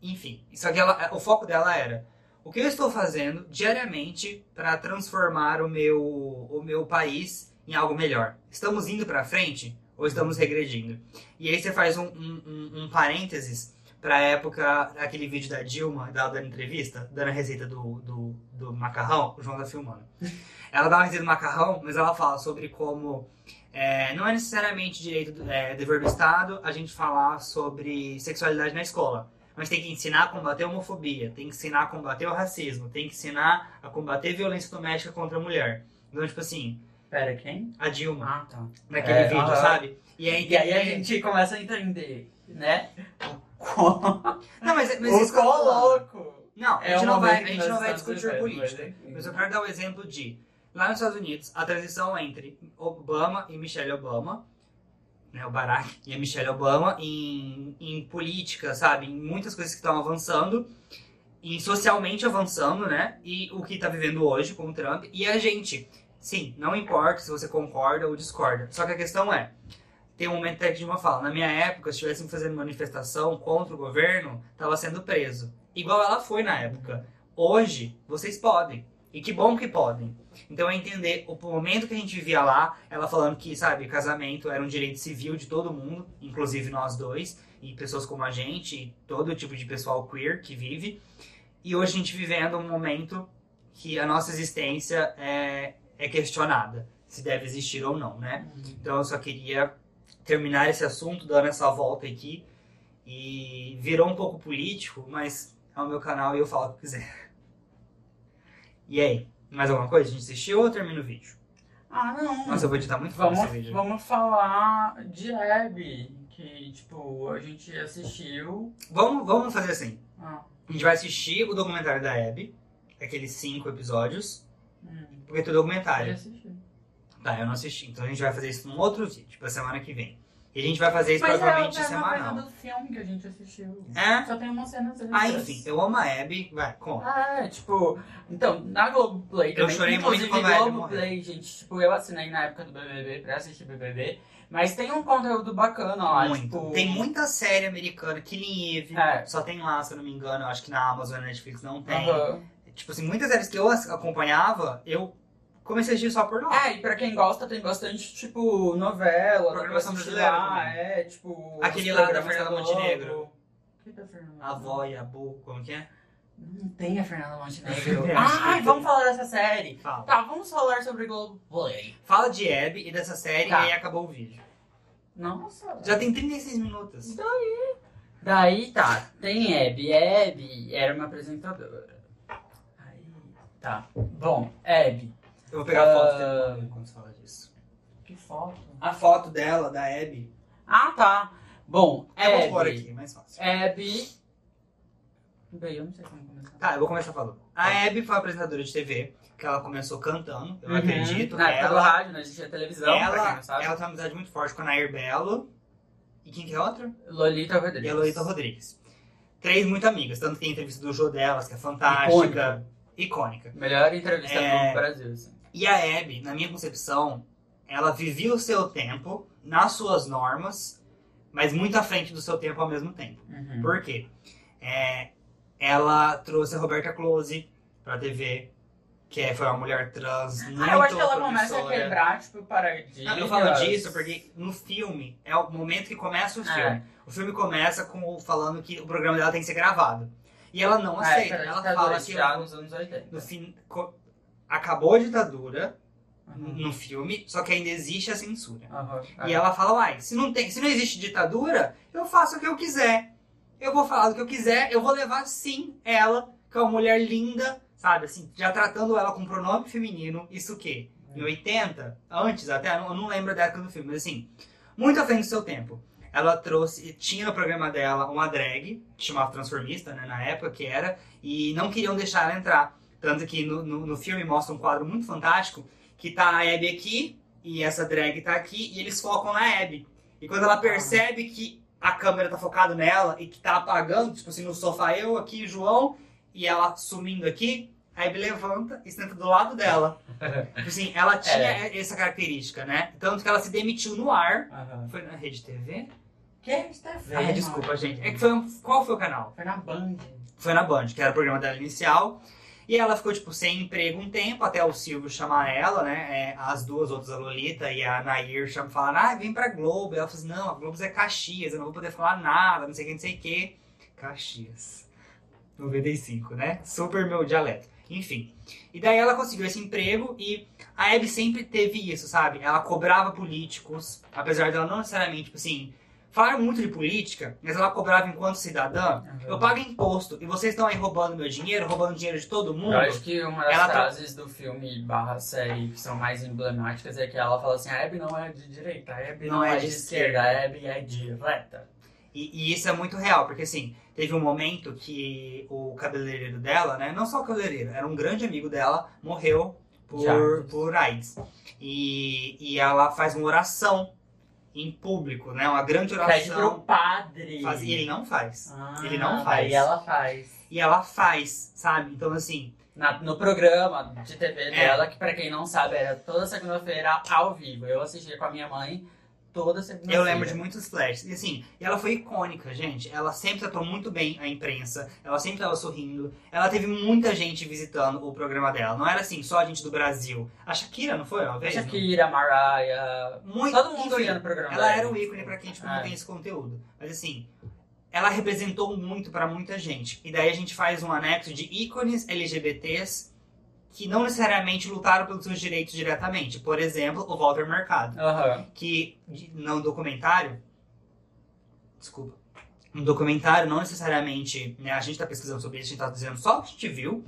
Enfim, só que ela, o foco dela era o que eu estou fazendo diariamente para transformar o meu, o meu país em algo melhor. Estamos indo para frente ou estamos regredindo? E aí você faz um, um, um, um parênteses para a época, aquele vídeo da Dilma, dela dando entrevista, dando a receita do, do, do macarrão, o João tá filmando. Ela dá uma receita do macarrão, mas ela fala sobre como é, não é necessariamente direito, do- é, dever do Estado a gente falar sobre sexualidade na escola. Mas tem que ensinar a combater a homofobia, tem que ensinar a combater o racismo, tem que ensinar a combater violência doméstica contra a mulher. Então, tipo assim, Pera, quem? a Dilma, Ah, tá. naquele É, vídeo, sabe? E aí, E aí a gente começa a entender, né? Não, mas, mas o isso louco. Não, a É gente não vai, a gente não vai discutir vivendo, política. mas enfim. Mas eu quero dar o exemplo de, lá nos Estados Unidos, a transição entre Obama e Michelle Obama, né, o Barack e a Michelle Obama, em, em política, sabe? Em muitas coisas que estão avançando, em socialmente avançando, né? E o que está vivendo hoje com o Trump. E a gente, sim, não importa se você concorda ou discorda. Só que a questão é, tem um momento até que uma fala, na minha época, se estivessem fazendo manifestação contra o governo, estava sendo preso. Igual ela foi na época. Hoje, vocês podem. E que bom que podem. Então é entender o momento que a gente vivia lá, ela falando que, sabe, casamento era um direito civil de todo mundo, inclusive nós dois, e pessoas como a gente, e todo tipo de pessoal queer que vive. E hoje a gente vivendo um momento que a nossa existência é, é questionada, se deve existir ou não, né? Então eu só queria terminar esse assunto dando essa volta aqui. E virou um pouco político, mas é o meu canal e eu falo o que quiser. E aí? Mais alguma coisa? A gente assistiu ou termina o vídeo? Ah, não. Nossa, eu vou editar muito foda esse Vamos, vídeo. vamos falar de Abby, que, tipo, a gente assistiu. Vamos, vamos fazer assim. Ah, A gente vai assistir o documentário da Abby, aqueles cinco episódios, hum, porque é eu documentário. assisti. Tá, eu não assisti. Então a gente vai fazer isso num outro vídeo, pra semana que vem. E a gente vai fazer isso Mas é provavelmente mesma semanal. coisa do filme que a gente assistiu. É? Só tem uma cena. Ah, enfim, eu amo a Abby. Vai, conta. Ah, é, tipo, então, na Globoplay Eu também. chorei inclusive, muito quando a Abby Globoplay, gente, tipo, eu assinei na época do BBB pra assistir BBB, mas tem um conteúdo bacana lá, Muito. tipo... Tem muita série americana, Killing Eve, É. só tem lá, se eu não me engano, eu acho que na Amazon e na Netflix não tem. Aham. Tipo assim, muitas séries que eu acompanhava, eu comecei a assistir só por lá. É, e pra quem gosta, tem bastante, tipo, novela, Programação brasileira lá, também. É, tipo... Aquele lá da Fernanda. Montenegro. Que da Fernanda A avó e a Bu, como que é? Não tem a Fernanda Montenegro. É, Ai, tem. vamos falar dessa série. Fala. Tá, vamos falar sobre Globoplay. Fala de Abby e dessa série Tá. e aí acabou o vídeo. Nossa. Já tem 36 minutos. Daí tá, tem Abby. Abby era uma apresentadora. Aí, tá. Bom, Abby. Eu vou pegar a foto Ah. dela enquanto você fala disso. Que foto? A foto dela, da Abby. Ah, tá. Bom, Eu vou pôr Abby. aqui, mais fácil. Abby. Bem, eu não sei como começar. Tá, eu vou começar falando. A Abby foi apresentadora de TV, que ela começou cantando, eu Uhum. acredito. Na época do ela, rádio, não existia televisão, pra quem ela, não sabe. ela tem uma amizade muito forte com a Nair Belo. E quem que é outra? Lolita Rodrigues. E a Lolita Rodrigues. Três muito amigas, tanto que tem a entrevista do show delas, que é fantástica. Icônica. Icônica. Melhor entrevista É. do Brasil, assim. E a Abby, na minha concepção, ela vivia o seu tempo, nas suas normas, mas muito à frente do seu tempo ao mesmo tempo. Uhum. Por quê? É, ela trouxe a Roberta Close pra TV, que é- foi uma mulher trans muito Ah, eu acho que ela começa a quebrar, tipo. Não, eu falo disso porque no filme, é o momento que começa o É. filme. O filme começa com o- falando que o programa dela tem que ser gravado. E ela não É, aceita. pela ela ditadura, fala que já nos anos 80. no fim, co- acabou a ditadura Uhum. no filme, só que ainda existe a censura. Aham. E ela fala, uai, se não, tem, se não existe ditadura, eu faço o que eu quiser. Eu vou falar do que eu quiser, eu vou levar sim ela, que é uma mulher linda, sabe, assim, já tratando ela com pronome feminino, isso o quê? Em 80, antes até, eu não lembro da época do filme, mas assim, muito à frente do seu tempo. Ela trouxe, tinha no programa dela uma drag, que chamava Transformista, né, na época que era, e não queriam deixar ela entrar. Tanto que no, no, no filme mostra um quadro muito fantástico, que tá a Abby aqui, e essa drag tá aqui, e eles focam na Abby. E quando ela percebe que a câmera tá focada nela e que tá apagando, tipo assim, no sofá eu aqui, João, e ela sumindo aqui, a Abby levanta e senta do lado dela. Tipo assim, ela tinha essa característica, né? Tanto que ela se demitiu no ar. Aham. Foi na Rede TV? Que está vendo? Ah, desculpa, gente. É que foi um... Qual foi o canal? Foi na Band. Foi na Band, que era o programa dela inicial. E ela ficou, tipo, sem emprego um tempo, até o Silvio chamar ela, né? É, as duas outras, a Lolita e a Nair, chamam, falaram, ah, vem pra Globo. E ela falou assim, não, a Globo é Caxias, eu não vou poder falar nada, não sei o que, não sei o que. Caxias. 95, né? Super meu dialeto. Enfim. E daí ela conseguiu esse emprego e a Abby sempre teve isso, sabe? Ela cobrava políticos, apesar dela não necessariamente, tipo assim, falaram muito de política, mas ela cobrava enquanto cidadã. Eu pago imposto e vocês estão aí roubando meu dinheiro, roubando dinheiro de todo mundo. Eu acho que uma das Ela tá- frases do filme barra série que são mais emblemáticas é que ela fala assim, a Abby não é de direita, a Abby não, é de esquerda, a Abby é direta. E, e isso é muito real, porque assim, teve um momento que o cabeleireiro dela, né? Não só o cabeleireiro, era um grande amigo dela, morreu por, AIDS. por AIDS. E, e ela faz uma oração em público, né? Uma grande Pede pro oração. padre. Faz, e ele não faz. Ah, Ele não faz. Aí ela faz. E ela faz, sabe? Então, assim, Na- no programa de TV É. dela, que pra quem não sabe, era toda segunda-feira ao vivo. Eu assistia com a minha mãe toda segunda-feira. eu lembro de muitos flashes. E assim, ela foi icônica, gente. Ela sempre tratou muito bem a imprensa. Ela sempre tava sorrindo. Ela teve muita gente visitando o programa dela. Não era assim, só a gente do Brasil. A Shakira, não foi uma A vez? não? Shakira, Mariah, Muito, todo mundo enfim, ia no programa Ela era o ícone pra quem tipo, não É. tem esse conteúdo. Mas assim, ela representou muito pra muita gente. E daí a gente faz um anexo de ícones LGBTs que não necessariamente lutaram pelos seus direitos diretamente. Por exemplo, o Walter Mercado. Aham. Que no documentário. Desculpa. No documentário, não necessariamente. Né, a gente tá pesquisando sobre isso, a gente tá dizendo só o que a gente viu.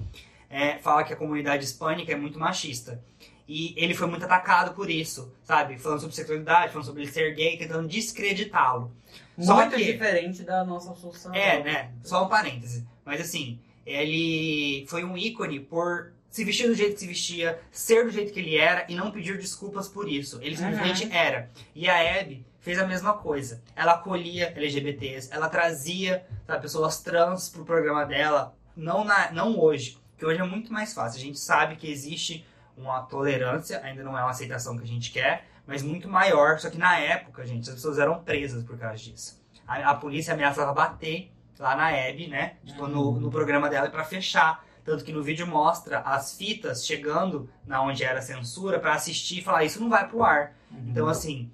é, fala que a comunidade hispânica é muito machista. E ele foi muito atacado por isso, sabe? Falando sobre sexualidade, falando sobre ele ser gay, tentando descreditá-lo. Muito que- diferente da nossa sociedade. É, né? Só um parêntese. Mas assim, ele foi um ícone por se vestir do jeito que se vestia, ser do jeito que ele era e não pedir desculpas por isso. Ele simplesmente era. E a Abby fez a mesma coisa. Ela acolhia LGBTs, ela trazia sabe, pessoas trans pro programa dela, não, na, não hoje, que hoje é muito mais fácil. A gente sabe que existe uma tolerância, ainda não é uma aceitação que a gente quer, mas muito maior. Só que na época, gente, as pessoas eram presas por causa disso. A, a polícia ameaçava bater lá na Abby, né? Tipo, no, no programa dela pra fechar. Tanto que no vídeo mostra as fitas chegando na onde era a censura pra assistir e falar isso não vai pro ar. Uhum. Então, assim,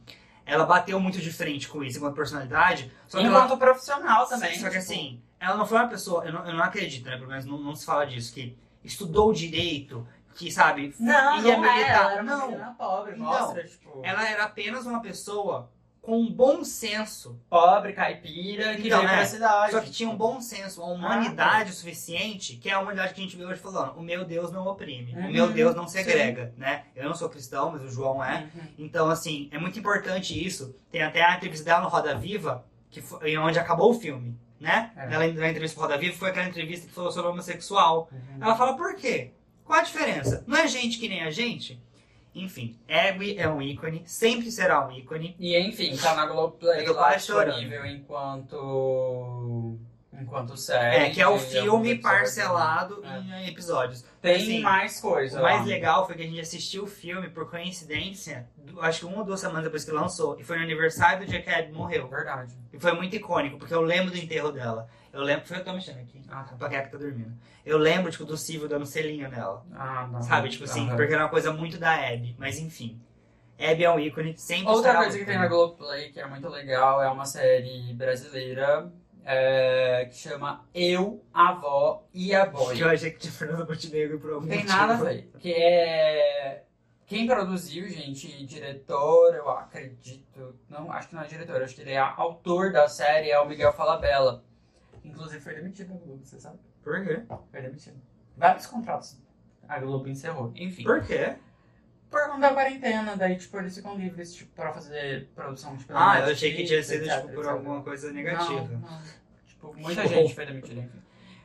ela bateu muito de frente com isso enquanto personalidade. Só que ela, Enquanto profissional também. só que tipo, assim, ela não foi uma pessoa, eu não, eu não acredito, né? Pelo menos não, não se fala disso, que estudou direito, que, sabe, Não, ia não é, militar. ela era uma não, pobre, Então, mostra, tipo... ela era apenas uma pessoa com um bom senso Pobre, caipira, que Então, veio é, pra cidade. Só que tinha um bom senso, uma humanidade o suficiente, que é a humanidade que a gente vê hoje falando. O meu Deus não oprime, o Uhum, meu Deus não segrega, né? Eu não sou cristão, mas o João é. Uhum. Então, assim, é muito importante isso. Tem até a entrevista dela no Roda Viva, que foi onde acabou o filme, né? É. Ela na entrevista pro Roda Viva foi aquela entrevista que falou sobre homossexual. Uhum. Ela fala, por quê? Qual a diferença? Não é gente que nem a gente? Enfim, Abby é um ícone, sempre será um ícone. E enfim, tá na Globoplay Eu tô lá quase chorando. disponível enquanto. Enquanto série. É, que é o filme episódios. parcelado É. em episódios. Tem Assim, mais coisa. O mais lá. legal foi que a gente assistiu o filme por coincidência, acho que uma ou duas semanas depois que lançou. E foi no aniversário do dia que a Abby morreu. Verdade. E foi muito icônico, porque eu lembro do enterro dela. Eu lembro. Foi eu que tô mexendo aqui. Ah, A tá. Paqueca tá dormindo. Eu lembro, tipo, do Silvio dando selinho nela. Ah, não. Sabe? Tipo assim, porque era uma coisa muito da Abby. Mas enfim. Abby é um ícone, sempre Outra coisa que tem na Globoplay, que é muito legal, é uma série brasileira é, que chama Eu, a Avó e a Boy. Que eu achei que tinha Fernando Montenegro por algum tem motivo. nada a ver. Que é. Quem produziu, gente, diretor, eu acredito. Não, acho que não é diretor, acho que ele é autor da série, é o Miguel Falabella. Inclusive foi demitido da Globo, você sabe? Por quê? Foi demitido. Vários contratos. A Globo encerrou. Enfim. Por quê? Por conta da quarentena, daí, tipo, eles ficam livres, tipo, pra fazer produção de Ah, eu achei que tinha sido, etc, tipo, por etc. alguma coisa negativa. Não, não. Tipo, muita gente foi demitida, enfim.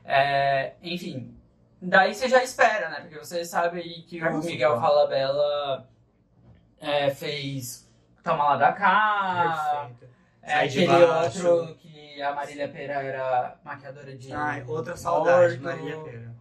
É, enfim, daí você já espera, né? Porque você sabe aí que Cara, o Miguel. Falabella é, fez Toma Lá da Cá, Perfeito. é, Sai de aquele outro que a Marília Pera era maquiadora de Ai, outra saudade, morto. Maria Pera.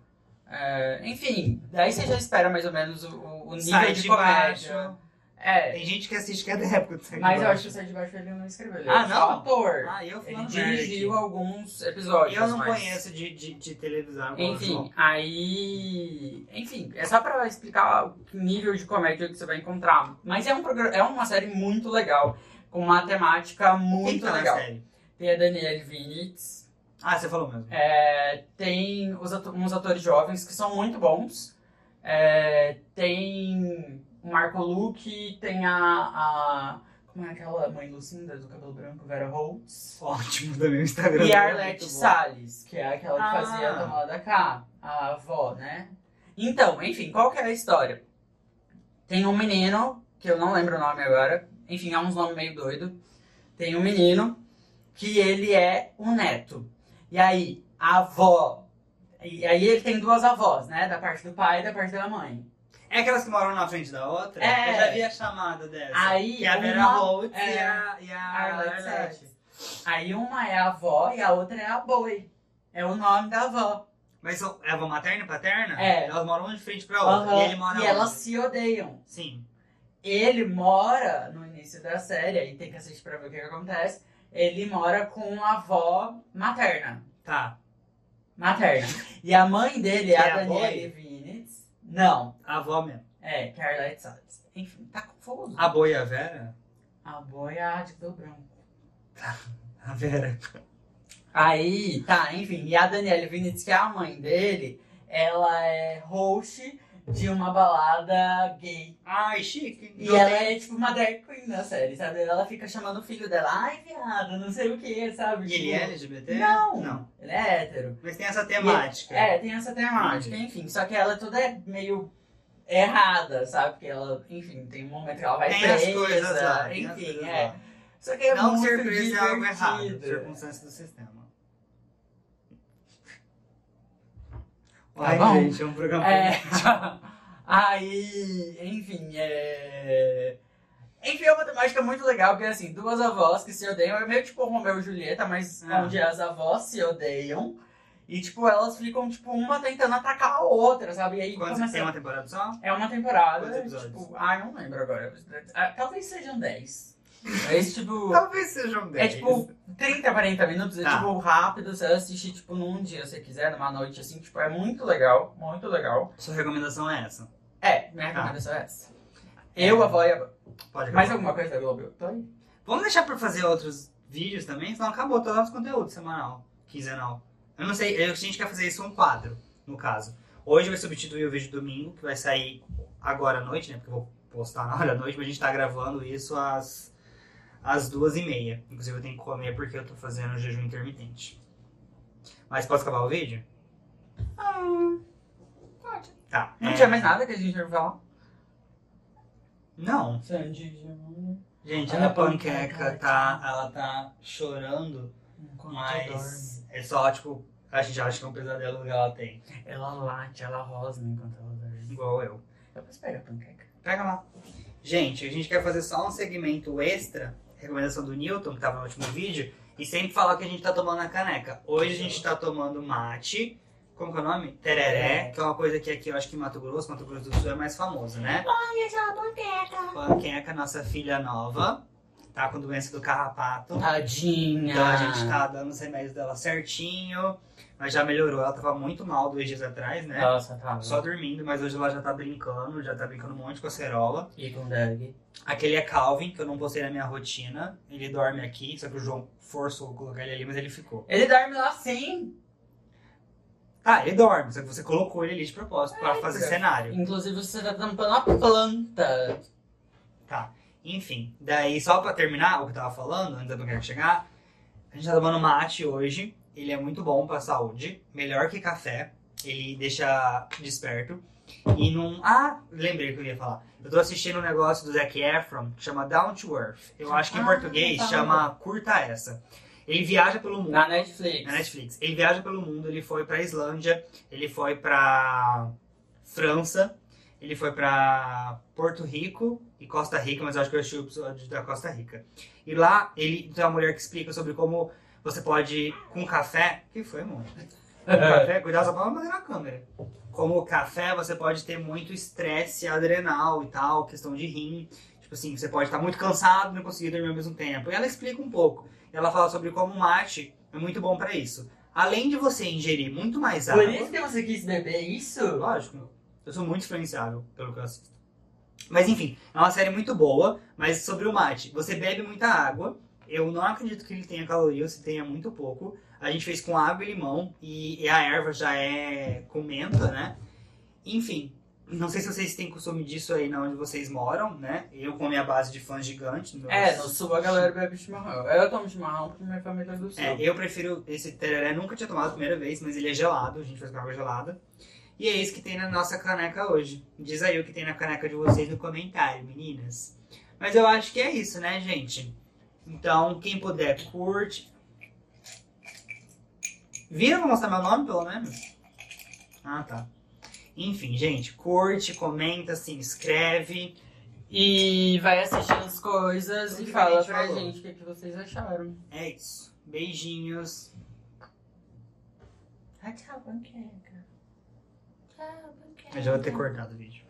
É, enfim, daí você já espera mais ou menos o, o nível Sai de, de comédia. baixo. É, Tem gente que assiste que é da época do Sai de mas eu acho que o Sai de Baixo ele não escreveu, ele Ah, é não? ator. Ah, eu Ele dirigiu alguns episódios. Eu não mas- conheço de, de, de televisão. Enfim, aí. Enfim, é só pra explicar o nível de comédia que você vai encontrar. Mas é, um programa, é uma série muito legal, com uma temática muito tá na legal. série? Tem a Danielle Vinitz, Ah, você falou mesmo. é, tem uns atores jovens que são muito bons. É, tem o Marco Luque, tem a, a. Como é aquela mãe Lucinda do cabelo branco, Vera Holtz. Ótimo do meu Instagram. E é a Arlette muito bom. Salles, que é aquela que Ah. fazia a lá da cá, a avó, né? Então, enfim, qual que é a história? Tem um menino, que eu não lembro o nome agora, enfim, é uns nomes meio doido. Tem um menino que ele é o neto. E aí, a avó. E aí ele tem duas avós, né? Da parte do pai e da parte da mãe. É aquelas que moram na frente da outra? É. Eu já vi a chamada dessa. Aí, que é a Vera uma- Holtz e é, a, e a Arlette Arlette. Aí uma é a avó e a outra é a boi. É o nome da avó. Mas são, é avó materna e paterna? É. Elas moram uma de frente pra outra. Aham. E ele mora e elas se odeiam. Sim. Ele mora no início da série, aí tem que assistir pra ver o que, que acontece. Ele mora com a avó materna. Tá. Materna. E a mãe dele é Que é a a Daniele? Vinitz. Não, A avó mesmo. é, que é a Salles. Enfim, tá confuso. A boi e a Vera? A boia é a de branco. A Vera. Aí, tá, enfim. E a Daniele Vinitz, que é a mãe dele, ela é host de uma balada gay. Ai, chique. E ela é tipo uma drag queen da série, sabe? Ela fica chamando o filho dela, ai viado, não sei o que, sabe? E ele Tipo, é LGBT? Não. Não. Ele é hétero. Mas tem essa temática. É, tem essa temática, enfim. Só que ela toda é meio errada, sabe? Porque ela, enfim, tem um momento que ela vai Tem presa, as coisas lá. tem as enfim, coisas é. lá. Só que é não muito ser preso é algo errado. divertido. Circunstância do sistema. Tá Ai, bom. gente, é um programa. É, aí, enfim, é... Enfim, é uma temática muito legal, porque assim, duas avós que se odeiam, é meio tipo Romeu e Julieta, mas Ah. onde as avós se odeiam. E, tipo, elas ficam, tipo, uma tentando atacar a outra, sabe? E aí Quantos começa... tem uma temporada só? É uma temporada, Quantos episódios? tipo... Ah, não lembro agora. Ah, Talvez sejam 10. Mas, tipo... Talvez sejam É 10. tipo 30, 40 minutos, é Tá. tipo rápido, você assiste tipo num dia se quiser, numa noite assim, tipo, é muito legal, muito legal. Sua recomendação é essa. É, minha Tá. recomendação é essa. Eu, a avó e a. Pode Mais acabar. alguma coisa da Globo? Tô aí. Vamos deixar pra fazer outros vídeos também, senão acabou todo o nosso conteúdo semanal, quinzenal. Eu não sei, a gente quer fazer isso um quadro, no caso. Hoje vai substituir o vídeo do domingo, que vai sair agora à noite, né? Porque eu vou postar na hora da noite, mas a gente tá gravando isso às, às duas e meia. Inclusive eu tenho que comer porque eu tô fazendo jejum intermitente. Mas posso acabar o vídeo? Ah, pode. Tá. Não é, tinha mais nada que a gente ia falar? Não. Sandy, Gente, Ah, a panqueca panqueca. tá. Ela tá chorando, mas é só, tipo, a gente acha que é um pesadelo que ela tem. Ela late, ela rosna enquanto ela dorme. Igual eu. Eu posso pegar a panqueca? Pega lá. Gente, a gente quer fazer só um segmento extra, recomendação do Newton, que tava no último vídeo, e sempre falar o que a gente tá tomando na caneca. Hoje a gente tá tomando mate, como que é o nome? Tereré, que é uma coisa que aqui eu acho que em Mato Grosso, Mato Grosso do Sul é mais famoso, né? Ai, essa é uma panqueca. Panqueca, nossa filha nova, tá com doença do carrapato. Tadinha. Então a gente tá dando os remédios dela certinho, mas já melhorou. Ela tava muito mal dois dias atrás, né? Nossa, tá. Só dormindo, mas hoje ela já tá brincando, já tá brincando um monte com a cerola. E com Doug. Aquele é Calvin, que eu não postei na minha rotina. Ele dorme aqui, só que o João forçou colocar ele ali, mas ele ficou. Ele dorme lá sim. Ah, ele dorme, só que você colocou ele ali de propósito pra É, fazer porque- cenário. Inclusive você tá tampando a planta. Tá. Enfim, daí só pra terminar o que eu tava falando, antes da banqueira chegar, a gente tá tomando mate hoje. Ele é muito bom pra saúde, melhor que café. Ele deixa desperto. E não. Ah, lembrei o que eu ia falar. Eu tô assistindo um negócio do Zac Efron que chama Down to Earth. Eu acho que em Ah, português tá. chama Curta Essa. Ele viaja pelo mundo. Na Netflix. Na Netflix. Ele viaja pelo mundo, ele foi pra Islândia, ele foi pra França, ele foi pra Porto Rico e Costa Rica, mas eu acho que eu achei o episódio da Costa Rica. E lá ele tem uma mulher que explica sobre como você pode, com café. que foi, amor? Com café, cuidado só pra não bater na câmera. Como o café, você pode ter muito estresse adrenal e tal, questão de rim. Tipo assim, você pode estar muito cansado e não conseguir dormir ao mesmo tempo. E ela explica um pouco. Ela fala sobre como o mate é muito bom pra isso. Além de você ingerir muito mais Por água. isso que você quis beber isso? Lógico. Eu sou muito influenciável pelo que eu assisto. Mas enfim, é uma série muito boa, mas sobre o mate. Você bebe muita água. Eu não acredito que ele tenha caloria, se tenha muito pouco. A gente fez com água e limão e, e a erva já é com menta, né? Enfim, Não sei se vocês têm costume disso aí na onde vocês moram, né? Eu com a minha base de fãs gigante. meus- É, no sul a galera bebe chimarrão. Eu tomo chimarrão porque minha família é do sul. É, eu prefiro esse tereré, nunca tinha tomado a primeira vez, mas ele é gelado, a gente faz com água gelada. E é isso que tem na nossa caneca hoje. Diz aí o que tem na caneca de vocês no comentário, meninas. Mas eu acho que é isso, né, gente? Então, quem puder, curte. Viram? Vou mostrar meu nome, pelo menos? Ah, tá. Enfim, gente, curte, comenta, se inscreve. E vai assistir as coisas Tudo e fala pra falou. gente o que, que vocês acharam. É isso. Beijinhos. Ah. Tchau, panqueca. Eu já vou ter cortado o vídeo.